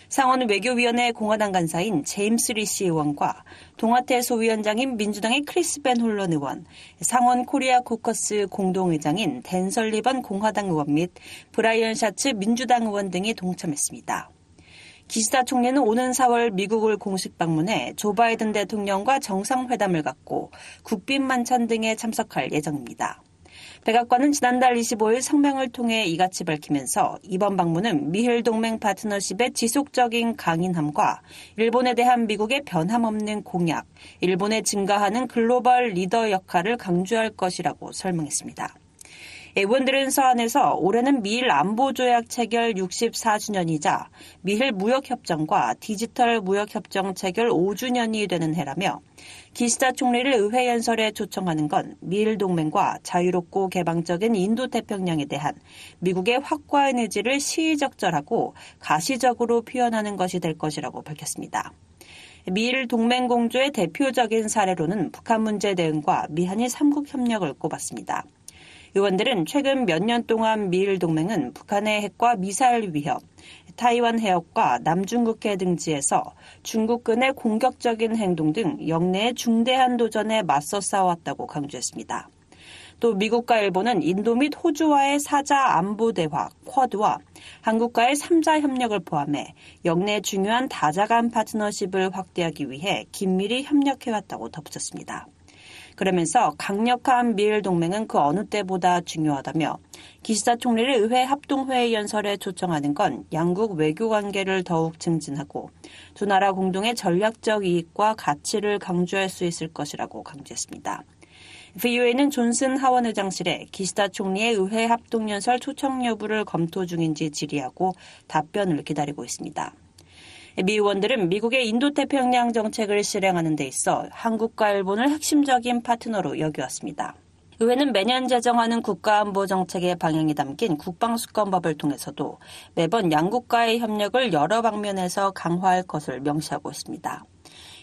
상원 외교위원회 공화당 간사인 제임스 리시 의원과 동아태 소위원장인 민주당의 크리스 밴 홀런 의원, 상원 코리아 코커스 공동의장인 댄 설리번 공화당 의원 및 브라이언 샤츠 민주당 의원 등이 동참했습니다. 기시다 총리는 오는 4월 미국을 공식 방문해 조 바이든 대통령과 정상회담을 갖고 국빈 만찬 등에 참석할 예정입니다. 백악관은 지난달 25일 성명을 통해 이같이 밝히면서 이번 방문은 미일 동맹 파트너십의 지속적인 강인함과 일본에 대한 미국의 변함없는 공약, 일본의 증가하는 글로벌 리더 역할을 강조할 것이라고 설명했습니다. 의원들은 서한에서 올해는 미일 안보조약 체결 64주년이자 미일 무역협정과 디지털 무역협정 체결 5주년이 되는 해라며 기시다 총리를 의회 연설에 초청하는 건 미일 동맹과 자유롭고 개방적인 인도 태평양에 대한 미국의 확고한 의지를 시의적절하고 가시적으로 표현하는 것이 될 것이라고 밝혔습니다. 미일 동맹 공조의 대표적인 사례로는 북한 문제 대응과 미한일 삼국 협력을 꼽았습니다. 의원들은 최근 몇 년 동안 미일 동맹은 북한의 핵과 미사일 위협, 타이완 해역과 남중국해 등지에서 중국군의 공격적인 행동 등 영내의 중대한 도전에 맞서 싸웠다고 강조했습니다. 또 미국과 일본은 인도 및 호주와의 사자 안보 대화 쿼드와 한국과의 3자 협력을 포함해 영내 중요한 다자간 파트너십을 확대하기 위해 긴밀히 협력해왔다고 덧붙였습니다. 그러면서 강력한 미일 동맹은 그 어느 때보다 중요하다며 기시다 총리를 의회 합동회의 연설에 초청하는 건 양국 외교 관계를 더욱 증진하고 두 나라 공동의 전략적 이익과 가치를 강조할 수 있을 것이라고 강조했습니다. VOA는 존슨 하원 의장실에 기시다 총리의 의회 합동연설 초청 여부를 검토 중인지 질의하고 답변을 기다리고 있습니다. 미 의원들은 미국의 인도태평양 정책을 실행하는 데 있어 한국과 일본을 핵심적인 파트너로 여겨왔습니다. 의회는 매년 제정하는 국가안보 정책의 방향이 담긴 국방수권법을 통해서도 매번 양국과의 협력을 여러 방면에서 강화할 것을 명시하고 있습니다.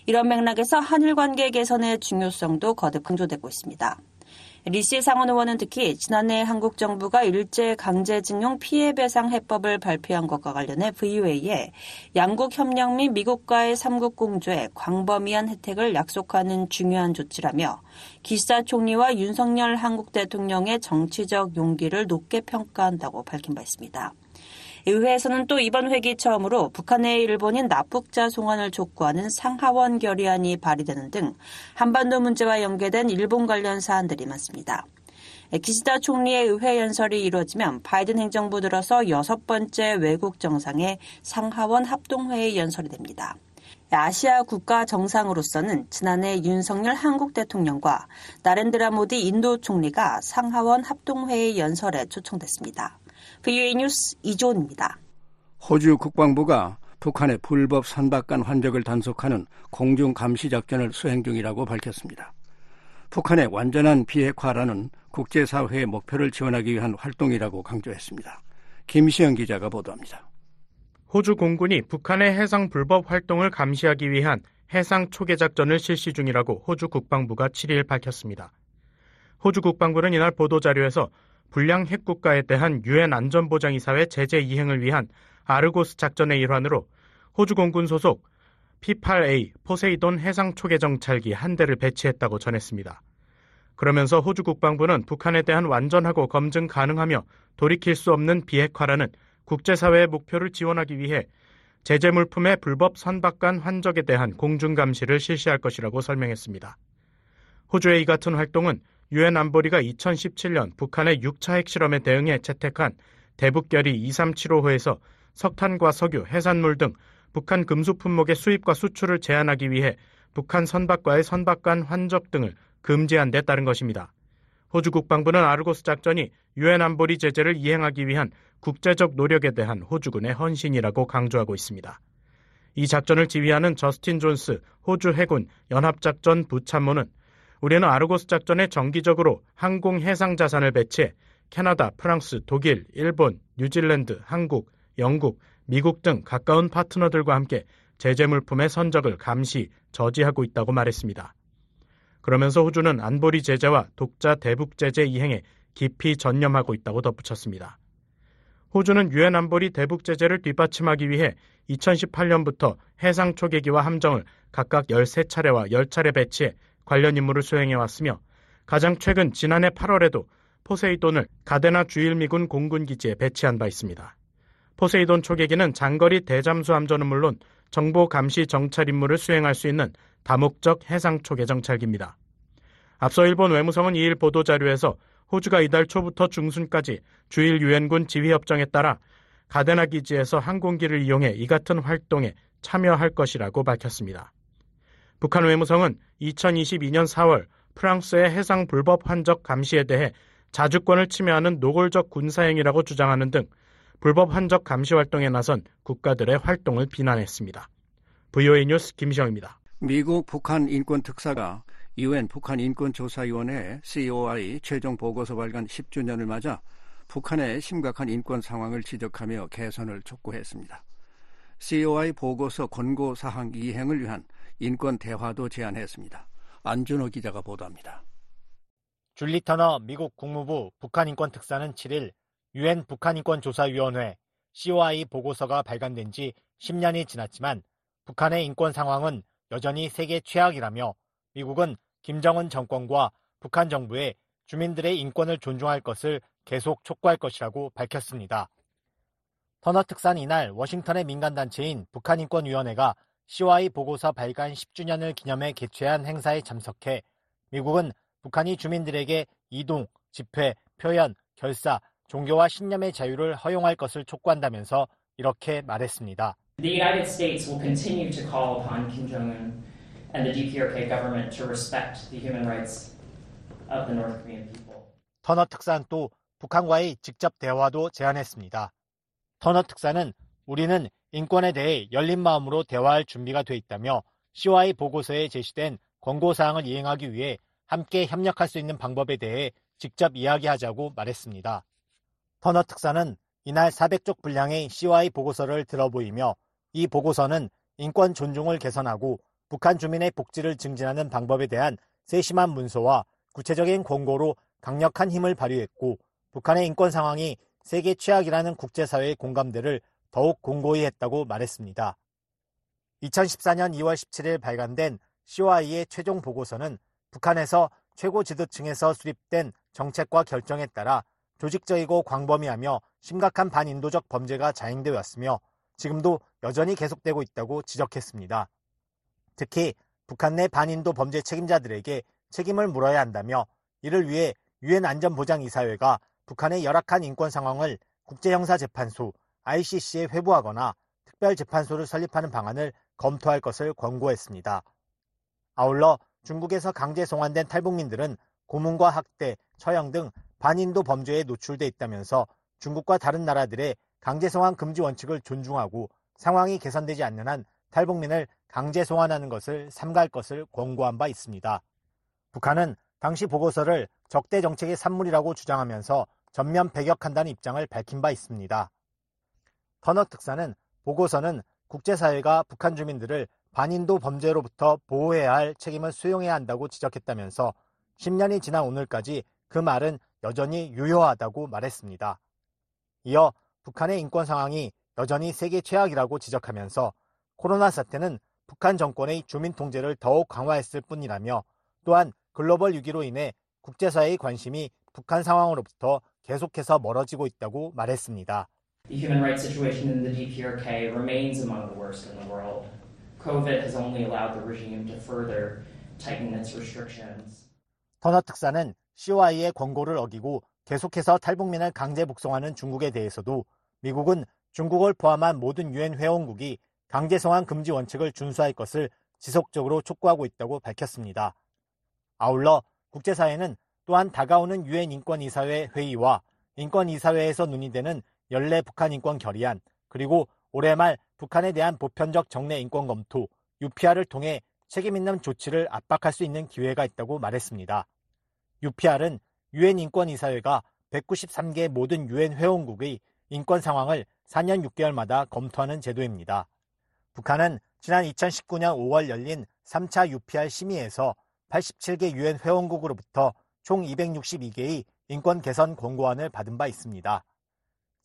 이런 맥락에서 한일 관계 개선의 중요성도 거듭 강조되고 있습니다. 리시 상원 의원은 특히 지난해 한국 정부가 일제 강제징용 피해배상 해법을 발표한 것과 관련해 VOA에 양국 협력 및 미국과의 삼국 공조에 광범위한 혜택을 약속하는 중요한 조치라며 기시다 총리와 윤석열 한국 대통령의 정치적 용기를 높게 평가한다고 밝힌 바 있습니다. 의회에서는 또 이번 회기 처음으로 북한의 일본인 납북자 송환을 촉구하는 상하원 결의안이 발의되는 등 한반도 문제와 연계된 일본 관련 사안들이 많습니다. 기시다 총리의 의회 연설이 이루어지면 바이든 행정부 들어서 여섯 번째 외국 정상의 상하원 합동회의 연설이 됩니다. 아시아 국가 정상으로서는 지난해 윤석열 한국 대통령과 나렌드라 모디 인도 총리가 상하원 합동회의 연설에 초청됐습니다. VOA 뉴스 이조은입니다. 호주 국방부가 북한의 불법 선박간 환적을 단속하는 공중 감시 작전을 수행 중이라고 밝혔습니다. 북한의 완전한 비핵화라는 국제사회의 목표를 지원하기 위한 활동이라고 강조했습니다. 김시영 기자가 보도합니다. 호주 공군이 북한의 해상 불법 활동을 감시하기 위한 해상 초계 작전을 실시 중이라고 호주 국방부가 7일 밝혔습니다. 호주 국방부는 이날 보도자료에서 불량 핵 국가에 대한 유엔 안전보장이사회 제재 이행을 위한 아르고스 작전의 일환으로 호주 공군 소속 P-8A 포세이돈 해상 초계 정찰기 한 대를 배치했다고 전했습니다. 그러면서 호주 국방부는 북한에 대한 완전하고 검증 가능하며 돌이킬 수 없는 비핵화라는 국제사회의 목표를 지원하기 위해 제재 물품의 불법 선박간 환적에 대한 공중 감시를 실시할 것이라고 설명했습니다. 호주의 이 같은 활동은 유엔 안보리가 2017년 북한의 6차 핵실험에 대응해 채택한 대북결의 2375호에서 석탄과 석유, 해산물 등 북한 금수 품목의 수입과 수출을 제한하기 위해 북한 선박과의 선박 간 환적 등을 금지한 데 따른 것입니다. 호주 국방부는 아르고스 작전이 유엔 안보리 제재를 이행하기 위한 국제적 노력에 대한 호주군의 헌신이라고 강조하고 있습니다. 이 작전을 지휘하는 저스틴 존스 호주 해군 연합작전 부참모는 우리는 아르고스 작전에 정기적으로 항공 해상 자산을 배치해 캐나다, 프랑스, 독일, 일본, 뉴질랜드, 한국, 영국, 미국 등 가까운 파트너들과 함께 제재 물품의 선적을 감시, 저지하고 있다고 말했습니다. 그러면서 호주는 안보리 제재와 독자 대북 제재 이행에 깊이 전념하고 있다고 덧붙였습니다. 호주는 유엔 안보리 대북 제재를 뒷받침하기 위해 2018년부터 해상 초계기와 함정을 각각 13차례와 10차례 배치해 관련 임무를 수행해 왔으며 가장 최근 지난해 8월에도 포세이돈을 가데나 주일미군 공군기지에 배치한 바 있습니다. 포세이돈 초계기는 장거리 대잠수 함전은 물론 정보 감시 정찰 임무를 수행할 수 있는 다목적 해상 초계 정찰기입니다. 앞서 일본 외무성은 2일 보도자료에서 호주가 이달 초부터 중순까지 주일 유엔군 지휘협정에 따라 가데나 기지에서 항공기를 이용해 이 같은 활동에 참여할 것이라고 밝혔습니다. 북한 외무성은 2022년 4월 프랑스의 해상 불법 환적 감시에 대해 자주권을 침해하는 노골적 군사행위라고 주장하는 등 불법 환적 감시 활동에 나선 국가들의 활동을 비난했습니다. VOA 뉴스 김시영입니다. 미국 북한 인권 특사가 유엔 북한 인권조사위원회 COI 최종 보고서 발간 10주년을 맞아 북한의 심각한 인권 상황을 지적하며 개선을 촉구했습니다. COI 보고서 권고 사항 이행을 위한 인권 대화도 제안했습니다. 안준호 기자가 보도합니다. 줄리 터너 미국 국무부 북한인권 특사는 7일 유엔 북한인권조사위원회 COI 보고서가 발간된 지 10년이 지났지만 북한의 인권 상황은 여전히 세계 최악이라며 미국은 김정은 정권과 북한 정부의 주민들의 인권을 존중할 것을 계속 촉구할 것이라고 밝혔습니다. 터너 특사는 이날 워싱턴의 민간단체인 북한인권위원회가 COI 보고서 발간 10주년을 기념해 개최한 행사에 참석해 미국은 북한이 주민들에게 이동, 집회, 표현, 결사, 종교와 신념의 자유를 허용할 것을 촉구한다면서 이렇게 말했습니다. The United States will continue to call upon Kim Jong-un and the DPRK government to respect the human rights of the North Korean people. 터너 특사는 또 북한과의 직접 대화도 제안했습니다. 터너 특사는 우리는 인권에 대해 열린 마음으로 대화할 준비가 돼 있다며 COI 보고서에 제시된 권고사항을 이행하기 위해 함께 협력할 수 있는 방법에 대해 직접 이야기하자고 말했습니다. 터너 특사는 이날 400쪽 분량의 COI 보고서를 들어보이며 이 보고서는 인권 존중을 개선하고 북한 주민의 복지를 증진하는 방법에 대한 세심한 문서와 구체적인 권고로 강력한 힘을 발휘했고 북한의 인권 상황이 세계 최악이라는 국제사회의 공감대를 더욱 공고히 했다고 말했습니다. 2014년 2월 17일 발간된 COI의 최종 보고서는 북한에서 최고 지도층에서 수립된 정책과 결정에 따라 조직적이고 광범위하며 심각한 반인도적 범죄가 자행되어 왔으며 지금도 여전히 계속되고 있다고 지적했습니다. 특히 북한 내 반인도 범죄 책임자들에게 책임을 물어야 한다며 이를 위해 유엔 안전보장이사회가 북한의 열악한 인권 상황을 국제형사재판소 ICC에 회부하거나 특별재판소를 설립하는 방안을 검토할 것을 권고했습니다. 아울러 중국에서 강제 송환된 탈북민들은 고문과 학대, 처형 등 반인도 범죄에 노출돼 있다면서 중국과 다른 나라들의 강제 송환 금지 원칙을 존중하고 상황이 개선되지 않는 한 탈북민을 강제 송환하는 것을 삼가할 것을 권고한 바 있습니다. 북한은 당시 보고서를 적대 정책의 산물이라고 주장하면서 전면 배격한다는 입장을 밝힌 바 있습니다. 터너 특사는 보고서는 국제사회가 북한 주민들을 반인도 범죄로부터 보호해야 할 책임을 수용해야 한다고 지적했다면서 10년이 지난 오늘까지 그 말은 여전히 유효하다고 말했습니다. 이어 북한의 인권 상황이 여전히 세계 최악이라고 지적하면서 코로나 사태는 북한 정권의 주민 통제를 더욱 강화했을 뿐이라며 또한 글로벌 위기로 인해 국제사회의 관심이 북한 상황으로부터 계속해서 멀어지고 있다고 말했습니다. The human rights situation in the DPRK remains among the worst in the world. COVID has only allowed the regime to further tighten its restrictions. 터너 특사는 COI의 권고를 어기고 계속해서 탈북민을 강제 북송하는 중국에 대해서도 미국은 중국을 포함한 모든 유엔 회원국이 강제 송환 금지 원칙을 준수할 것을 지속적으로 촉구하고 있다고 밝혔습니다. 아울러 국제사회는 또한 다가오는 유엔 인권이사회 회의와 인권이사회에서 논의되는 연례 북한 인권 결의안 그리고 올해 말 북한에 대한 보편적 정례 인권 검토 UPR을 통해 책임 있는 조치를 압박할 수 있는 기회가 있다고 말했습니다. UPR은 유엔 인권이사회가 193개 모든 유엔 회원국의 인권 상황을 4년 6개월마다 검토하는 제도입니다. 북한은 지난 2019년 5월 열린 3차 UPR 심의에서 87개 유엔 회원국으로부터 총 262개의 인권 개선 권고안을 받은 바 있습니다.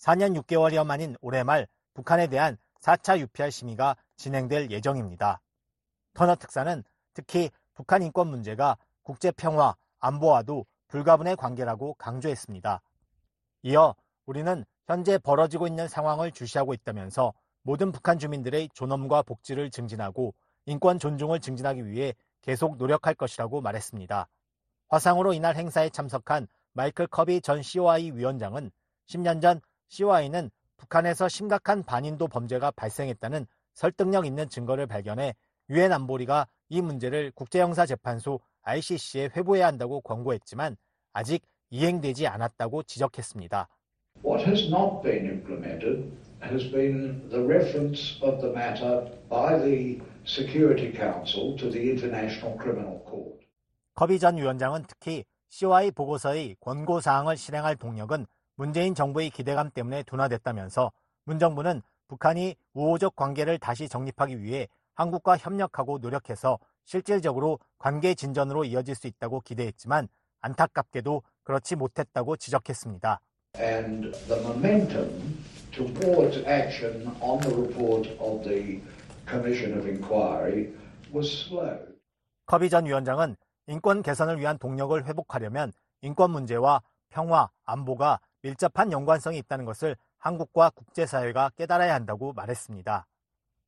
4년 6개월여 만인 올해 말 북한에 대한 4차 UPR 심의가 진행될 예정입니다. 터너 특사는 특히 북한 인권 문제가 국제 평화, 안보와도 불가분의 관계라고 강조했습니다. 이어 우리는 현재 벌어지고 있는 상황을 주시하고 있다면서 모든 북한 주민들의 존엄과 복지를 증진하고 인권 존중을 증진하기 위해 계속 노력할 것이라고 말했습니다. 화상으로 이날 행사에 참석한 마이클 커비 전 COI 위원장은 10년 전 COI는 북한에서 심각한 반인도 범죄가 발생했다는 설득력 있는 증거를 발견해 유엔 안보리가 이 문제를 국제형사재판소 ICC에 회부해야 한다고 권고했지만 아직 이행되지 않았다고 지적했습니다. What has not been implemented has been the reference of the matter by the Security Council to the International Criminal Court. 커비 전 위원장은 특히 COI 보고서의 권고 사항을 실행할 동력은 문재인 정부의 기대감 때문에 둔화됐다면서 문 정부는 북한이 우호적 관계를 다시 정립하기 위해 한국과 협력하고 노력해서 실질적으로 관계 진전으로 이어질 수 있다고 기대했지만 안타깝게도 그렇지 못했다고 지적했습니다. And the momentum towards action on the report of the Commission of Inquiry was slow. 커비 전 위원장은 인권 개선을 위한 동력을 회복하려면 인권 문제와 평화, 안보가 밀접한 연관성이 있다는 것을 한국과 국제사회가 깨달아야 한다고 말했습니다.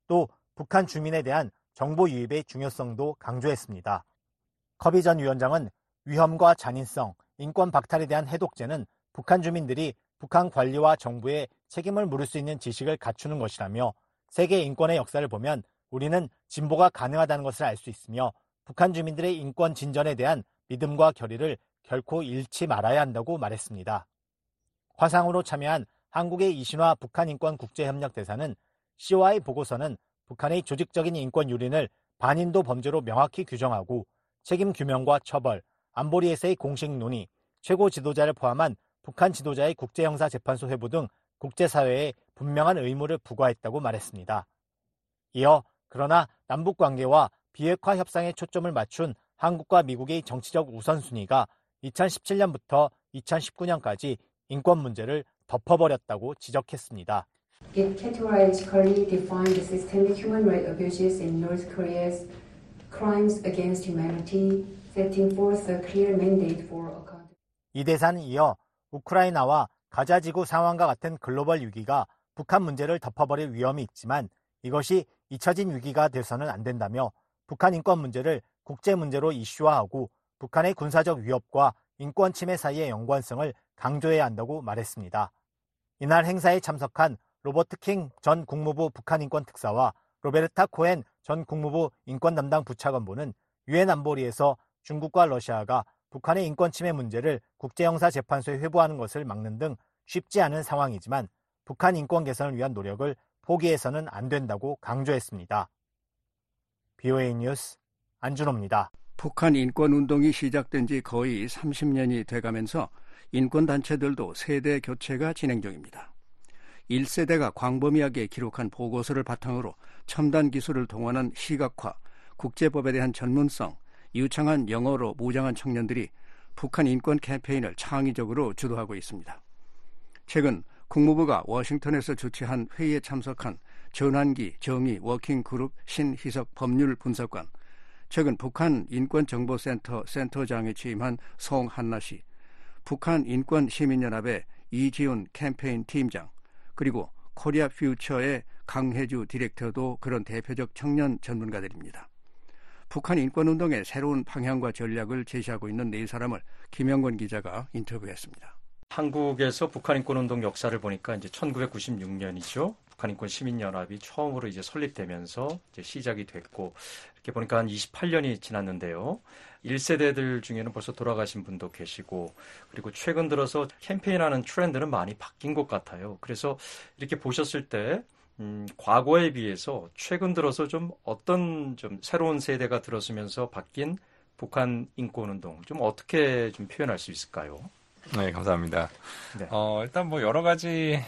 또 북한 주민에 대한 정보 유입의 중요성도 강조했습니다. 커비 전 위원장은 위험과 잔인성, 인권 박탈에 대한 해독제는 북한 주민들이 북한 관리와 정부에 책임을 물을 수 있는 지식을 갖추는 것이라며 세계 인권의 역사를 보면 우리는 진보가 가능하다는 것을 알 수 있으며 북한 주민들의 인권 진전에 대한 믿음과 결의를 결코 잃지 말아야 한다고 말했습니다. 화상으로 참여한 한국의 이신화 북한 인권 국제협력 대사는 COI 보고서는 북한의 조직적인 인권 유린을 반인도 범죄로 명확히 규정하고 책임 규명과 처벌, 안보리에서의 공식 논의, 최고 지도자를 포함한 북한 지도자의 국제형사재판소 회부 등 국제사회에 분명한 의무를 부과했다고 말했습니다. 이어 그러나 남북 관계와 비핵화 협상에 초점을 맞춘 한국과 미국의 정치적 우선순위가 2017년부터 2019년까지 인권 문제를 덮어버렸다고 지적했습니다. It categorically defined systemic human rights abuses in North Korea's crimes against humanity, setting forth a clear mandate for accountability. 이 대사는 이어 우크라이나와 가자 지구 상황과 같은 글로벌 위기가 북한 문제를 덮어버릴 위험이 있지만 이것이 잊혀진 위기가 돼서는 안 된다며 북한 인권 문제를 국제 문제로 이슈화하고 북한의 군사적 위협과 인권 침해 사이의 연관성을 강조해야 한다고 말했습니다. 이날 행사에 참석한 로버트 킹 전 국무부 북한 인권 특사와 로베르타 코엔 전 국무부 인권 담당 부차관보는 유엔 안보리에서 중국과 러시아가 북한의 인권 침해 문제를 국제형사재판소에 회부하는 것을 막는 등 쉽지 않은 상황이지만 북한 인권 개선을 위한 노력을 포기해서는 안 된다고 강조했습니다. BOA 뉴스 안준호입니다. 북한 인권 운동이 시작된 지 거의 30년이 돼가면서 인권 단체들도 세대 교체가 진행 중입니다. 1세대가 광범위하게 기록한 보고서를 바탕으로 첨단 기술을 동원한 시각화, 국제법에 대한 전문성, 유창한 영어로 무장한 청년들이 북한 인권 캠페인을 창의적으로 주도하고 있습니다. 최근 국무부가 워싱턴에서 주최한 회의에 참석한 전환기 정의 워킹그룹 신희석 법률 분석관, 최근 북한 인권정보센터 센터장에 취임한 송한나 씨, 북한 인권시민연합의 이지훈 캠페인 팀장, 그리고 코리아 퓨처의 강혜주 디렉터도 그런 대표적 청년 전문가들입니다. 북한 인권운동의 새로운 방향과 전략을 제시하고 있는 네 사람을 김영건 기자가 인터뷰했습니다. 한국에서 북한 인권운동 역사를 보니까 이제 1996년이죠. 북한 인권 시민연합이 처음으로 이제 설립되면서 이제 시작이 됐고 이렇게 보니까 한 28년이 지났는데요. 1세대들 중에는 벌써 돌아가신 분도 계시고 그리고 최근 들어서 캠페인하는 트렌드는 많이 바뀐 것 같아요. 그래서 이렇게 보셨을 때 음, 과거에 비해서 최근 들어서 좀 어떤 좀 새로운 세대가 들어서면서 바뀐 북한 인권운동 좀 어떻게 좀 표현할 수 있을까요? 네, 감사합니다. 네. 어, 일단 뭐 여러 가지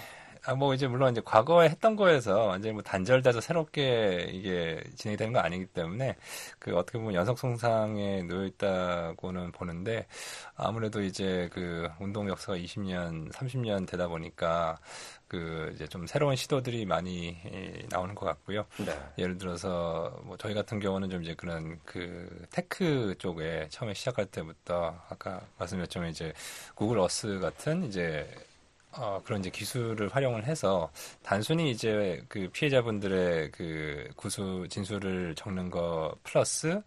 아, 뭐 이제 물론 이제 과거에 했던 거에서 완전히 뭐 단절돼서 새롭게 이게 진행이 되는 건 아니기 때문에 그 어떻게 보면 연속성상에 놓여 있다고는 보는데 아무래도 이제 그 운동 역사가 20년, 30년 되다 보니까 그 이제 좀 새로운 시도들이 많이 나오는 것 같고요. 네. 예를 들어서 뭐 저희 같은 경우는 좀 이제 그런 그 tech 쪽에 처음에 시작할 때부터 아까 말씀드렸지만 이제 구글 어스 같은 이제 어, 그런 이제 기술을 활용을 해서 단순히 이제 그 피해자분들의 그 구술 진술을 적는 거 플러스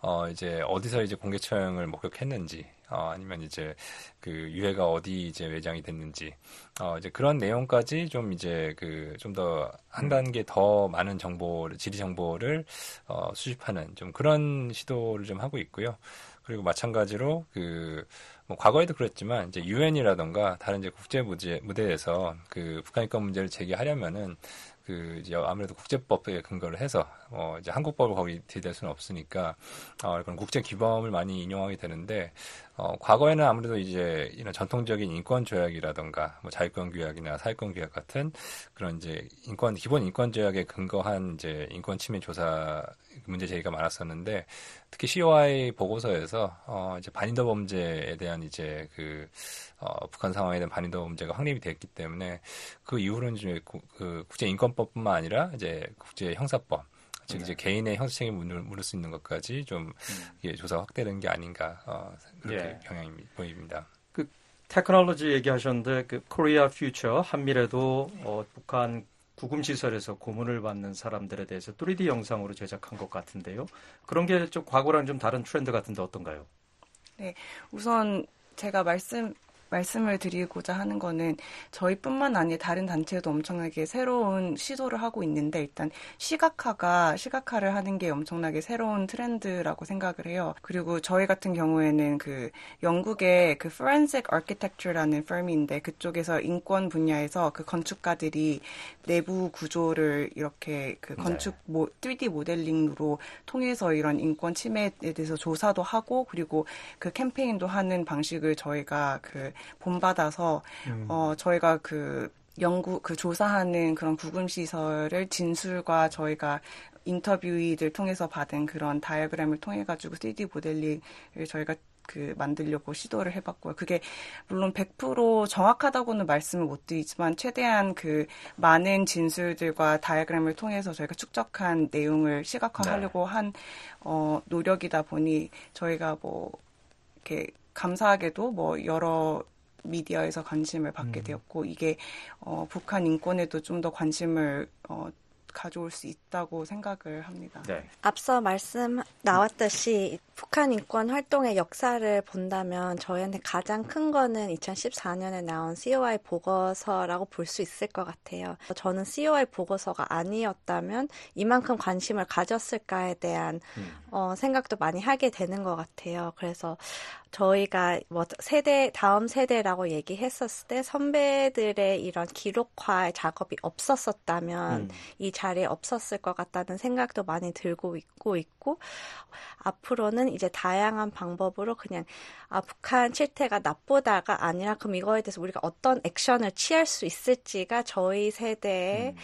어 이제 어디서 이제 공개 처형을 목격했는지 어 아니면 이제 그 유해가 어디 이제 외장이 됐는지 어 이제 그런 내용까지 좀 이제 그 좀 더 한 단계 더 많은 정보를 지리 정보를 어 수집하는 좀 그런 시도를 좀 하고 있고요. 그리고 마찬가지로 그 뭐 과거에도 그랬지만 이제 유엔이라던가 다른 이제 국제 무대, 무대에서 그 북한 인권 문제를 제기하려면은 그 이제 아무래도 국제법에 근거를 해서 어 이제 한국법을 거기 들이댈 수는 없으니까 어 그런 국제 기범을 많이 인용하게 되는데 어 과거에는 아무래도 이제 이런 전통적인 인권 조약이라던가 뭐 자유권 규약이나 사회권 규약 같은 그런 이제 인권 기본 인권 조약에 근거한 이제 인권 침해 조사 문제 제기가 많았었는데 특히 COI 보고서에서 어 이제 반인도 범죄에 대한 이제 그 어, 북한 상황에 대한 반인도 범죄가 확립이 됐기 때문에 그 이후로는 이제 그 국제 인권법뿐만 아니라 이제 국제 형사법 즉 네. 이제 개인의 형사 책임을 물을 수 있는 것까지 좀 음. 조사 확대된 게 아닌가 어, 그렇게 예. 경향이 보입니다. 그 테크놀로지 얘기하셨는데 그 코리아 퓨처 한미래도 어, 북한 구금 시설에서 고문을 받는 사람들에 대해서 3D 영상으로 제작한 것 같은데요. 그런 게 좀 과거랑 좀 다른 트렌드 같은데 어떤가요? 네, 우선 제가 말씀 말씀을 드리고자 하는 거는 저희뿐만 아니라 다른 단체도 엄청나게 새로운 시도를 하고 있는데 일단 시각화가 시각화를 하는 게 엄청나게 새로운 트렌드라고 생각을 해요. 그리고 저희 같은 경우에는 그 영국의 그 Forensic Architecture라는 firm인데 그쪽에서 인권 분야에서 그 건축가들이 내부 구조를 이렇게 그 네. 건축 네. 모, 3D 모델링으로 통해서 이런 인권 침해에 대해서 조사도 하고 그리고 그 캠페인도 하는 방식을 저희가 그 본받아서 음. 어 저희가 그 연구 그 조사하는 그런 구금 시설을 진술과 저희가 인터뷰이들 통해서 받은 그런 다이어그램을 통해 가지고 3D 모델링을 저희가 그 만들려고 시도를 해봤고요. 그게 물론 100% 정확하다고는 말씀을 못 드리지만 최대한 그 많은 진술들과 다이어그램을 통해서 저희가 축적한 내용을 시각화하려고 네. 한 어, 노력이다 보니 저희가 뭐 이렇게 감사하게도 뭐 여러 미디어에서 관심을 받게 음. 되었고 이게 어, 북한 인권에도 좀 더 관심을 어, 가져올 수 있다고 생각을 합니다. 네. 앞서 말씀 나왔듯이 북한 인권 활동의 역사를 본다면 저희한테 가장 큰 거는 2014년에 나온 COI 보고서라고 볼 수 있을 것 같아요. 저는 COI 보고서가 아니었다면 이만큼 관심을 가졌을까에 대한 음. 어, 생각도 많이 하게 되는 것 같아요. 그래서 저희가 뭐 세대 다음 세대라고 얘기했었을 때 선배들의 이런 기록화 작업이 없었었다면 음. 이 자리에 없었을 것 같다는 생각도 많이 들고 있고 있고 앞으로는 이제 다양한 방법으로 그냥 아 북한 실태가 나쁘다가 아니라 그럼 이거에 대해서 우리가 어떤 액션을 취할 수 있을지가 저희 세대의 음.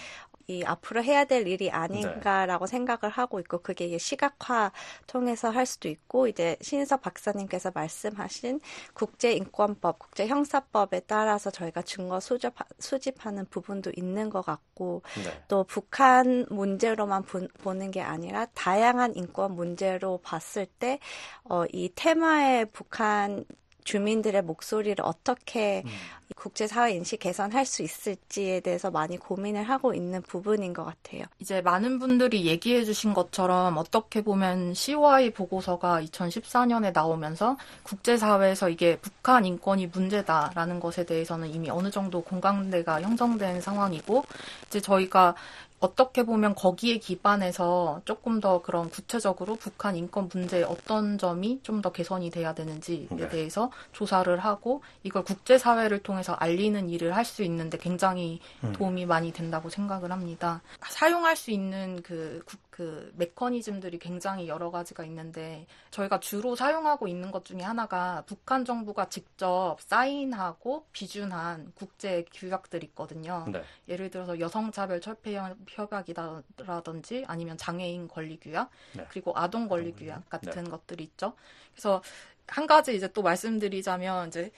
이 앞으로 해야 될 일이 아닌가라고 네. 생각을 하고 있고 그게 시각화 통해서 할 수도 있고 이제 신석 박사님께서 말씀하신 국제인권법, 국제형사법에 따라서 저희가 증거 수집, 수집하는 부분도 있는 것 같고 네. 또 북한 문제로만 보, 보는 게 아니라 다양한 인권 문제로 봤을 때 어, 이 테마의 북한 주민들의 목소리를 어떻게 음. 국제사회 인식 개선할 수 있을지에 대해서 많이 고민을 하고 있는 부분인 것 같아요. 이제 많은 분들이 얘기해 주신 것처럼 어떻게 보면 COI 보고서가 2014년에 나오면서 국제사회에서 이게 북한 인권이 문제다라는 것에 대해서는 이미 어느 정도 공감대가 형성된 상황이고 이제 저희가 어떻게 보면 거기에 기반해서 조금 더 그런 구체적으로 북한 인권 문제에 어떤 점이 좀 더 개선이 돼야 되는지에 네. 대해서 조사를 하고 이걸 국제사회를 통해서 알리는 일을 할 수 있는데 굉장히 음. 도움이 많이 된다고 생각을 합니다. 사용할 수 있는 그, 그 메커니즘들이 굉장히 여러 가지가 있는데 저희가 주로 사용하고 있는 것 중에 하나가 북한 정부가 직접 사인하고 비준한 국제 규약들이 있거든요. 네. 예를 들어서 여성차별 철폐 협약이라든지 아니면 장애인 권리 규약 네. 그리고 아동 권리 규약 같은 네. 것들이 있죠. 그래서 한 가지 이제 또 말씀드리자면 이제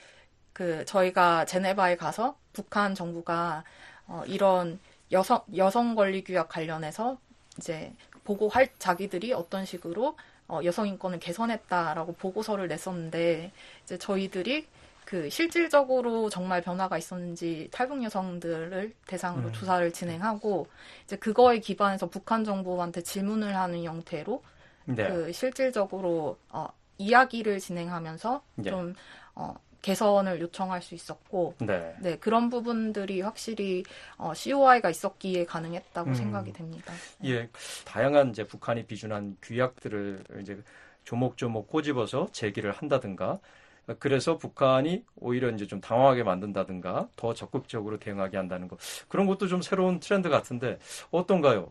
그 저희가 제네바에 가서 북한 정부가 어 이런 여성 여성 권리 규약 관련해서 이제 보고할 자기들이 어떤 식으로 어 여성 인권을 개선했다라고 보고서를 냈었는데 이제 저희들이 그 실질적으로 정말 변화가 있었는지 탈북 여성들을 대상으로 음. 조사를 진행하고 이제 그거에 기반해서 북한 정부한테 질문을 하는 형태로 네. 그 실질적으로 어, 이야기를 진행하면서 네. 좀 어, 개선을 요청할 수 있었고, 네, 네 그런 부분들이 확실히 어, COI가 있었기에 가능했다고 음. 생각이 됩니다. 예, 다양한 이제 북한이 비준한 규약들을 이제 조목조목 꼬집어서 제기를 한다든가 그래서 북한이 오히려 이제 좀 당황하게 만든다든가 더 적극적으로 대응하게 한다는 거 그런 것도 좀 새로운 트렌드 같은데 어떤가요?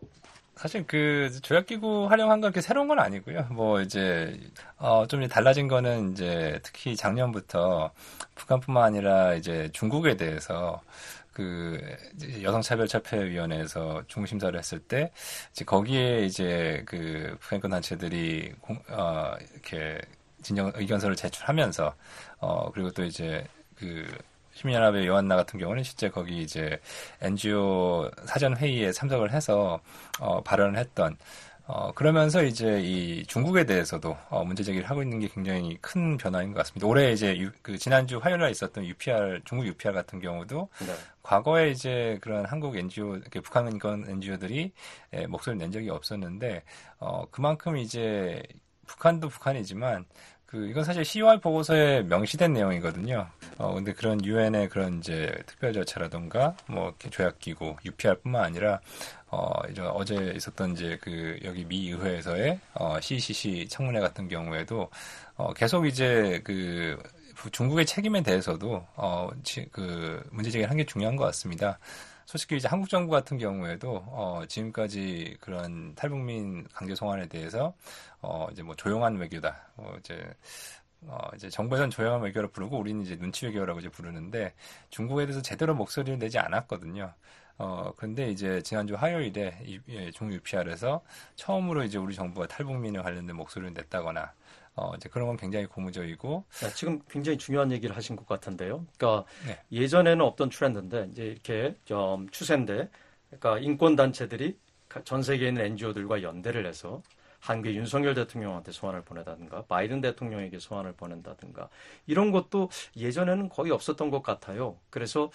사실 그 조약기구 활용한 건 그렇게 새로운 건 아니고요. 뭐 이제 어 좀 달라진 거는 이제 특히 작년부터 북한뿐만 아니라 이제 중국에 대해서 그 여성차별철폐위원회에서 중심사를 했을 때 이제 거기에 이제 그 북한권 단체들이 공, 어 이렇게 진정 의견서를 제출하면서 어 그리고 또 이제 그 시민연합의 요한나 같은 경우는 실제 거기 이제 NGO 사전 회의에 참석을 해서 어 발언을 했던 어, 그러면서 이제 이 중국에 대해서도 어, 문제 제기를 하고 있는 게 굉장히 큰 변화인 것 같습니다. 올해 이제 유, 그 지난주 화요일에 있었던 UPR, 중국 UPR 같은 경우도 네. 과거에 이제 그런 한국 NGO, 북한 인권 NGO들이 예, 목소리를 낸 적이 없었는데, 어, 그만큼 이제 북한도 북한이지만 그 이건 사실 COI 보고서에 명시된 내용이거든요. 어 근데 그런 유엔의 그런 이제 특별 절차라던가 뭐 조약 기구 UPR뿐만 아니라 어 이제 어제 있었던 이제 그 여기 미 의회에서의 어 CCC 청문회 같은 경우에도 어 계속 이제 그 중국의 책임에 대해서도 어그 문제 제기를 한 게 중요한 것 같습니다. 솔직히 이제 한국 정부 같은 경우에도 어, 지금까지 그런 탈북민 강제 송환에 대해서 어, 이제 뭐 조용한 외교다. 어, 이제 어, 이제 정부에서는 조용한 외교를 부르고 우리는 이제 눈치 외교라고 이제 부르는데 중국에 대해서 제대로 목소리를 내지 않았거든요. 어, 근데 이제 지난주 화요일에 이, 예, 중 UPR에서 처음으로 이제 우리 정부가 탈북민에 관련된 목소리를 냈다거나 어, 이제 그런 건 굉장히 고무적이고. 네, 지금 굉장히 중요한 얘기를 하신 것 같은데요. 그러니까 네. 예전에는 없던 트렌드인데 이제 이렇게 좀 추세인데, 그러니까 인권 단체들이 전 세계에 있는 NGO들과 연대를 해서 한국의 윤석열 대통령한테 소환을 보내다든가 바이든 대통령에게 소환을 보낸다든가 이런 것도 예전에는 거의 없었던 것 같아요. 그래서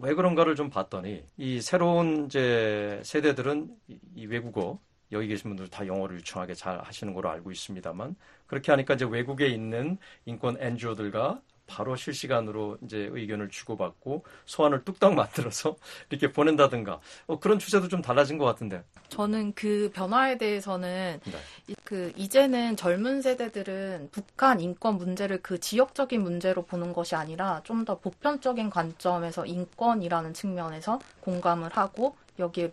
왜 그런가를 좀 봤더니 이 새로운 이제 세대들은 이 외국어 여기 계신 분들 다 영어를 유창하게 잘 하시는 걸로 알고 있습니다만 그렇게 하니까 이제 외국에 있는 인권 NGO들과 바로 실시간으로 이제 의견을 주고받고 소환을 뚝딱 만들어서 이렇게 보낸다든가 어, 그런 추세도 좀 달라진 것 같은데. 저는 그 변화에 대해서는 네. 그 이제는 젊은 세대들은 북한 인권 문제를 그 지역적인 문제로 보는 것이 아니라 좀 더 보편적인 관점에서 인권이라는 측면에서 공감을 하고 여기에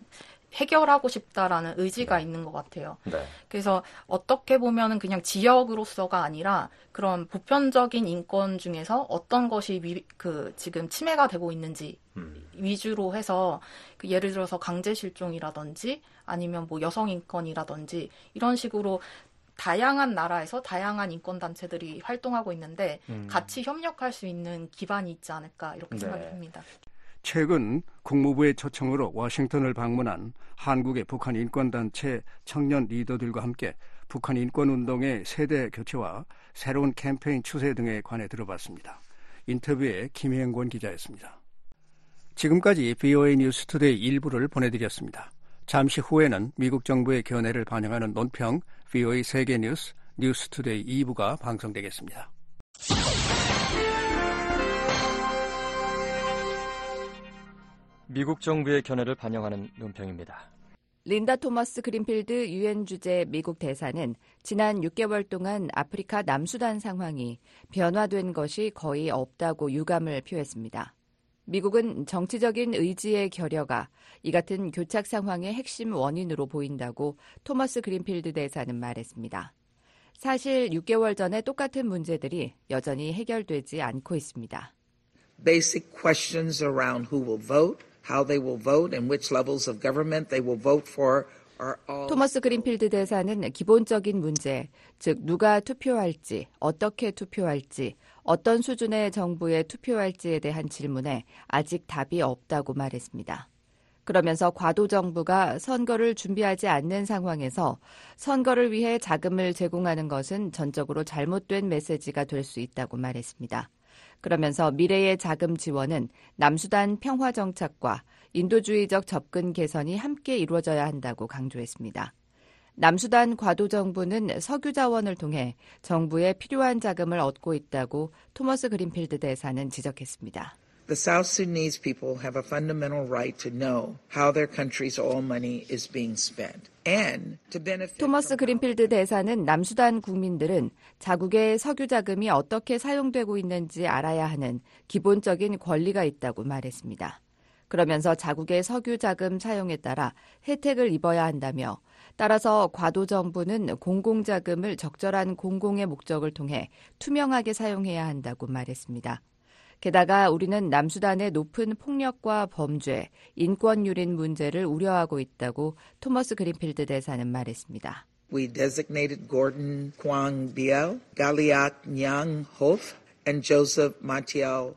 해결하고 싶다라는 의지가 있는 것 같아요. 네. 그래서 어떻게 보면은 그냥 지역으로서가 아니라 그런 보편적인 인권 중에서 어떤 것이 미, 그 지금 침해가 되고 있는지 음. 위주로 해서 그 예를 들어서 강제 실종이라든지 아니면 뭐 여성 인권이라든지 이런 식으로 다양한 나라에서 다양한 인권 단체들이 활동하고 있는데 음. 같이 협력할 수 있는 기반이 있지 않을까 이렇게 네. 생각합니다. 최근 국무부의 초청으로 워싱턴을 방문한 한국의 북한 인권단체 청년 리더들과 함께 북한 인권운동의 세대 교체와 새로운 캠페인 추세 등에 관해 들어봤습니다. 인터뷰에 김영권 기자였습니다. 지금까지 VOA 뉴스 투데이 일부를 보내드렸습니다. 잠시 후에는 미국 정부의 견해를 반영하는 논평 VOA 세계 뉴스 뉴스 투데이 2부가 방송되겠습니다. 미국 정부의 견해를 반영하는 논평입니다. 린다 토머스 그린필드 유엔 주재 미국 대사는 지난 6개월 동안 아프리카 남수단 상황이 변화된 것이 거의 없다고 유감을 표했습니다. 미국은 정치적인 의지의 결여가 이 같은 교착 상황의 핵심 원인으로 보인다고 토머스 그린필드 대사는 말했습니다. 사실 6개월 전에 똑같은 문제들이 여전히 해결되지 않고 있습니다. Basic questions around who will vote, how they will vote, and which levels of government they will vote for. 토머스 그린필드 대사는 기본적인 문제, 즉 누가 투표할지, 어떻게 투표할지, 어떤 수준의 정부에 투표할지에 대한 질문에 아직 답이 없다고 말했습니다. 그러면서 과도 정부가 선거를 준비하지 않는 상황에서 선거를 위해 자금을 제공하는 것은 전적으로 잘못된 메시지가 될 수 있다고 말했습니다. 그러면서 미래의 자금 지원은 남수단 평화 정착과 인도주의적 접근 개선이 함께 이루어져야 한다고 강조했습니다. 남수단 과도 정부는 석유 자원을 통해 정부에 필요한 자금을 얻고 있다고 토머스 그린필드 대사는 지적했습니다. The South Sudanese people have a fundamental right to know how their country's oil money is being spent. 토머스 그린필드 대사는 남수단 국민들은 자국의 석유 자금이 어떻게 사용되고 있는지 알아야 하는 기본적인 권리가 있다고 말했습니다. 그러면서 자국의 석유 자금 사용에 따라 혜택을 입어야 한다며 따라서 과도 정부는 공공 자금을 적절한 공공의 목적을 통해 투명하게 사용해야 한다고 말했습니다. 게다가 우리는 남수단의 높은 폭력과 범죄, 인권 유린 문제를 우려하고 있다고 토머스 그린필드 대사는 말했습니다. We designated Gordon Koang Biel, Gatluak Nyang Hoth, and Joseph Mantiel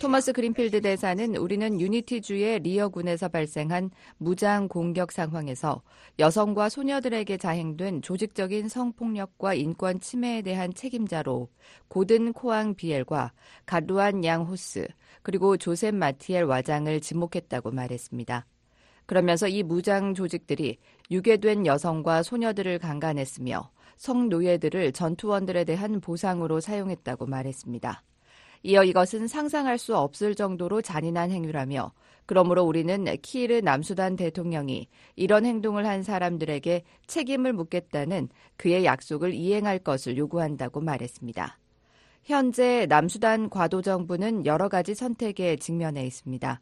토머스 그린필드 대사는 우리는 유니티주의 리어군에서 발생한 무장 공격 상황에서 여성과 소녀들에게 자행된 조직적인 성폭력과 인권 침해에 대한 책임자로 고든 코앙 비엘과 가루안 양 호스 그리고 조셉 마티엘 와장을 지목했다고 말했습니다. 그러면서 이 무장 조직들이 유괴된 여성과 소녀들을 강간했으며 성노예들을 전투원들에 대한 보상으로 사용했다고 말했습니다. 이어 이것은 상상할 수 없을 정도로 잔인한 행위라며 그러므로 우리는 키르 남수단 대통령이 이런 행동을 한 사람들에게 책임을 묻겠다는 그의 약속을 이행할 것을 요구한다고 말했습니다. 현재 남수단 과도 정부는 여러 가지 선택에 직면해 있습니다.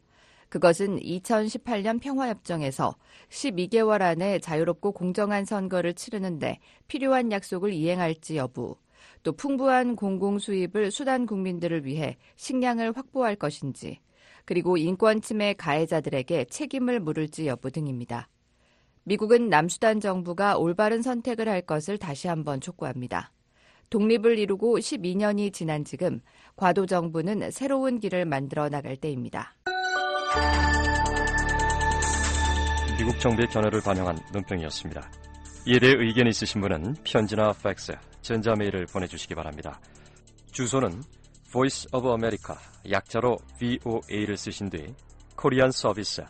그것은 2018년 평화협정에서 12개월 안에 자유롭고 공정한 선거를 치르는데 필요한 약속을 이행할지 여부, 또 풍부한 공공 수입을 수단 국민들을 위해 식량을 확보할 것인지, 그리고 인권 침해 가해자들에게 책임을 물을지 여부 등입니다. 미국은 남수단 정부가 올바른 선택을 할 것을 다시 한번 촉구합니다. 독립을 이루고 12년이 지난 지금 과도 정부는 새로운 길을 만들어 나갈 때입니다. 미국 정부의 견해를 반영한 논평이었습니다. 이에 대해 의견이 있으신 분은 편지나 팩스, 전자메일을 보내주시기 바랍니다. 주소는 Voice of America, 약자로 VOA를 쓰신 뒤 코리안 서비스,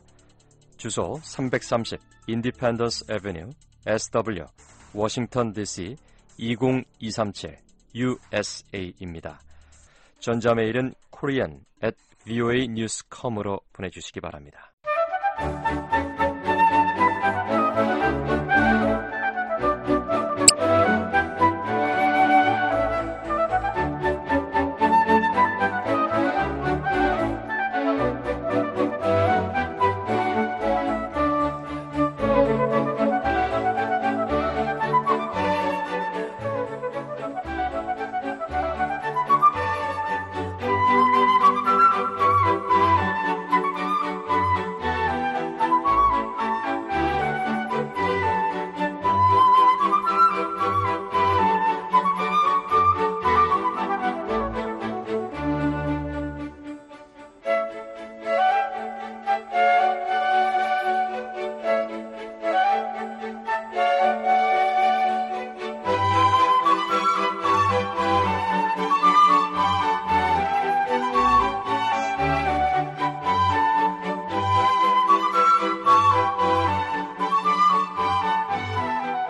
주소 330 Independence Avenue, SW, 워싱턴 DC 20237 USA입니다. 전자메일은 korean at voanews.com으로 보내주시기 바랍니다.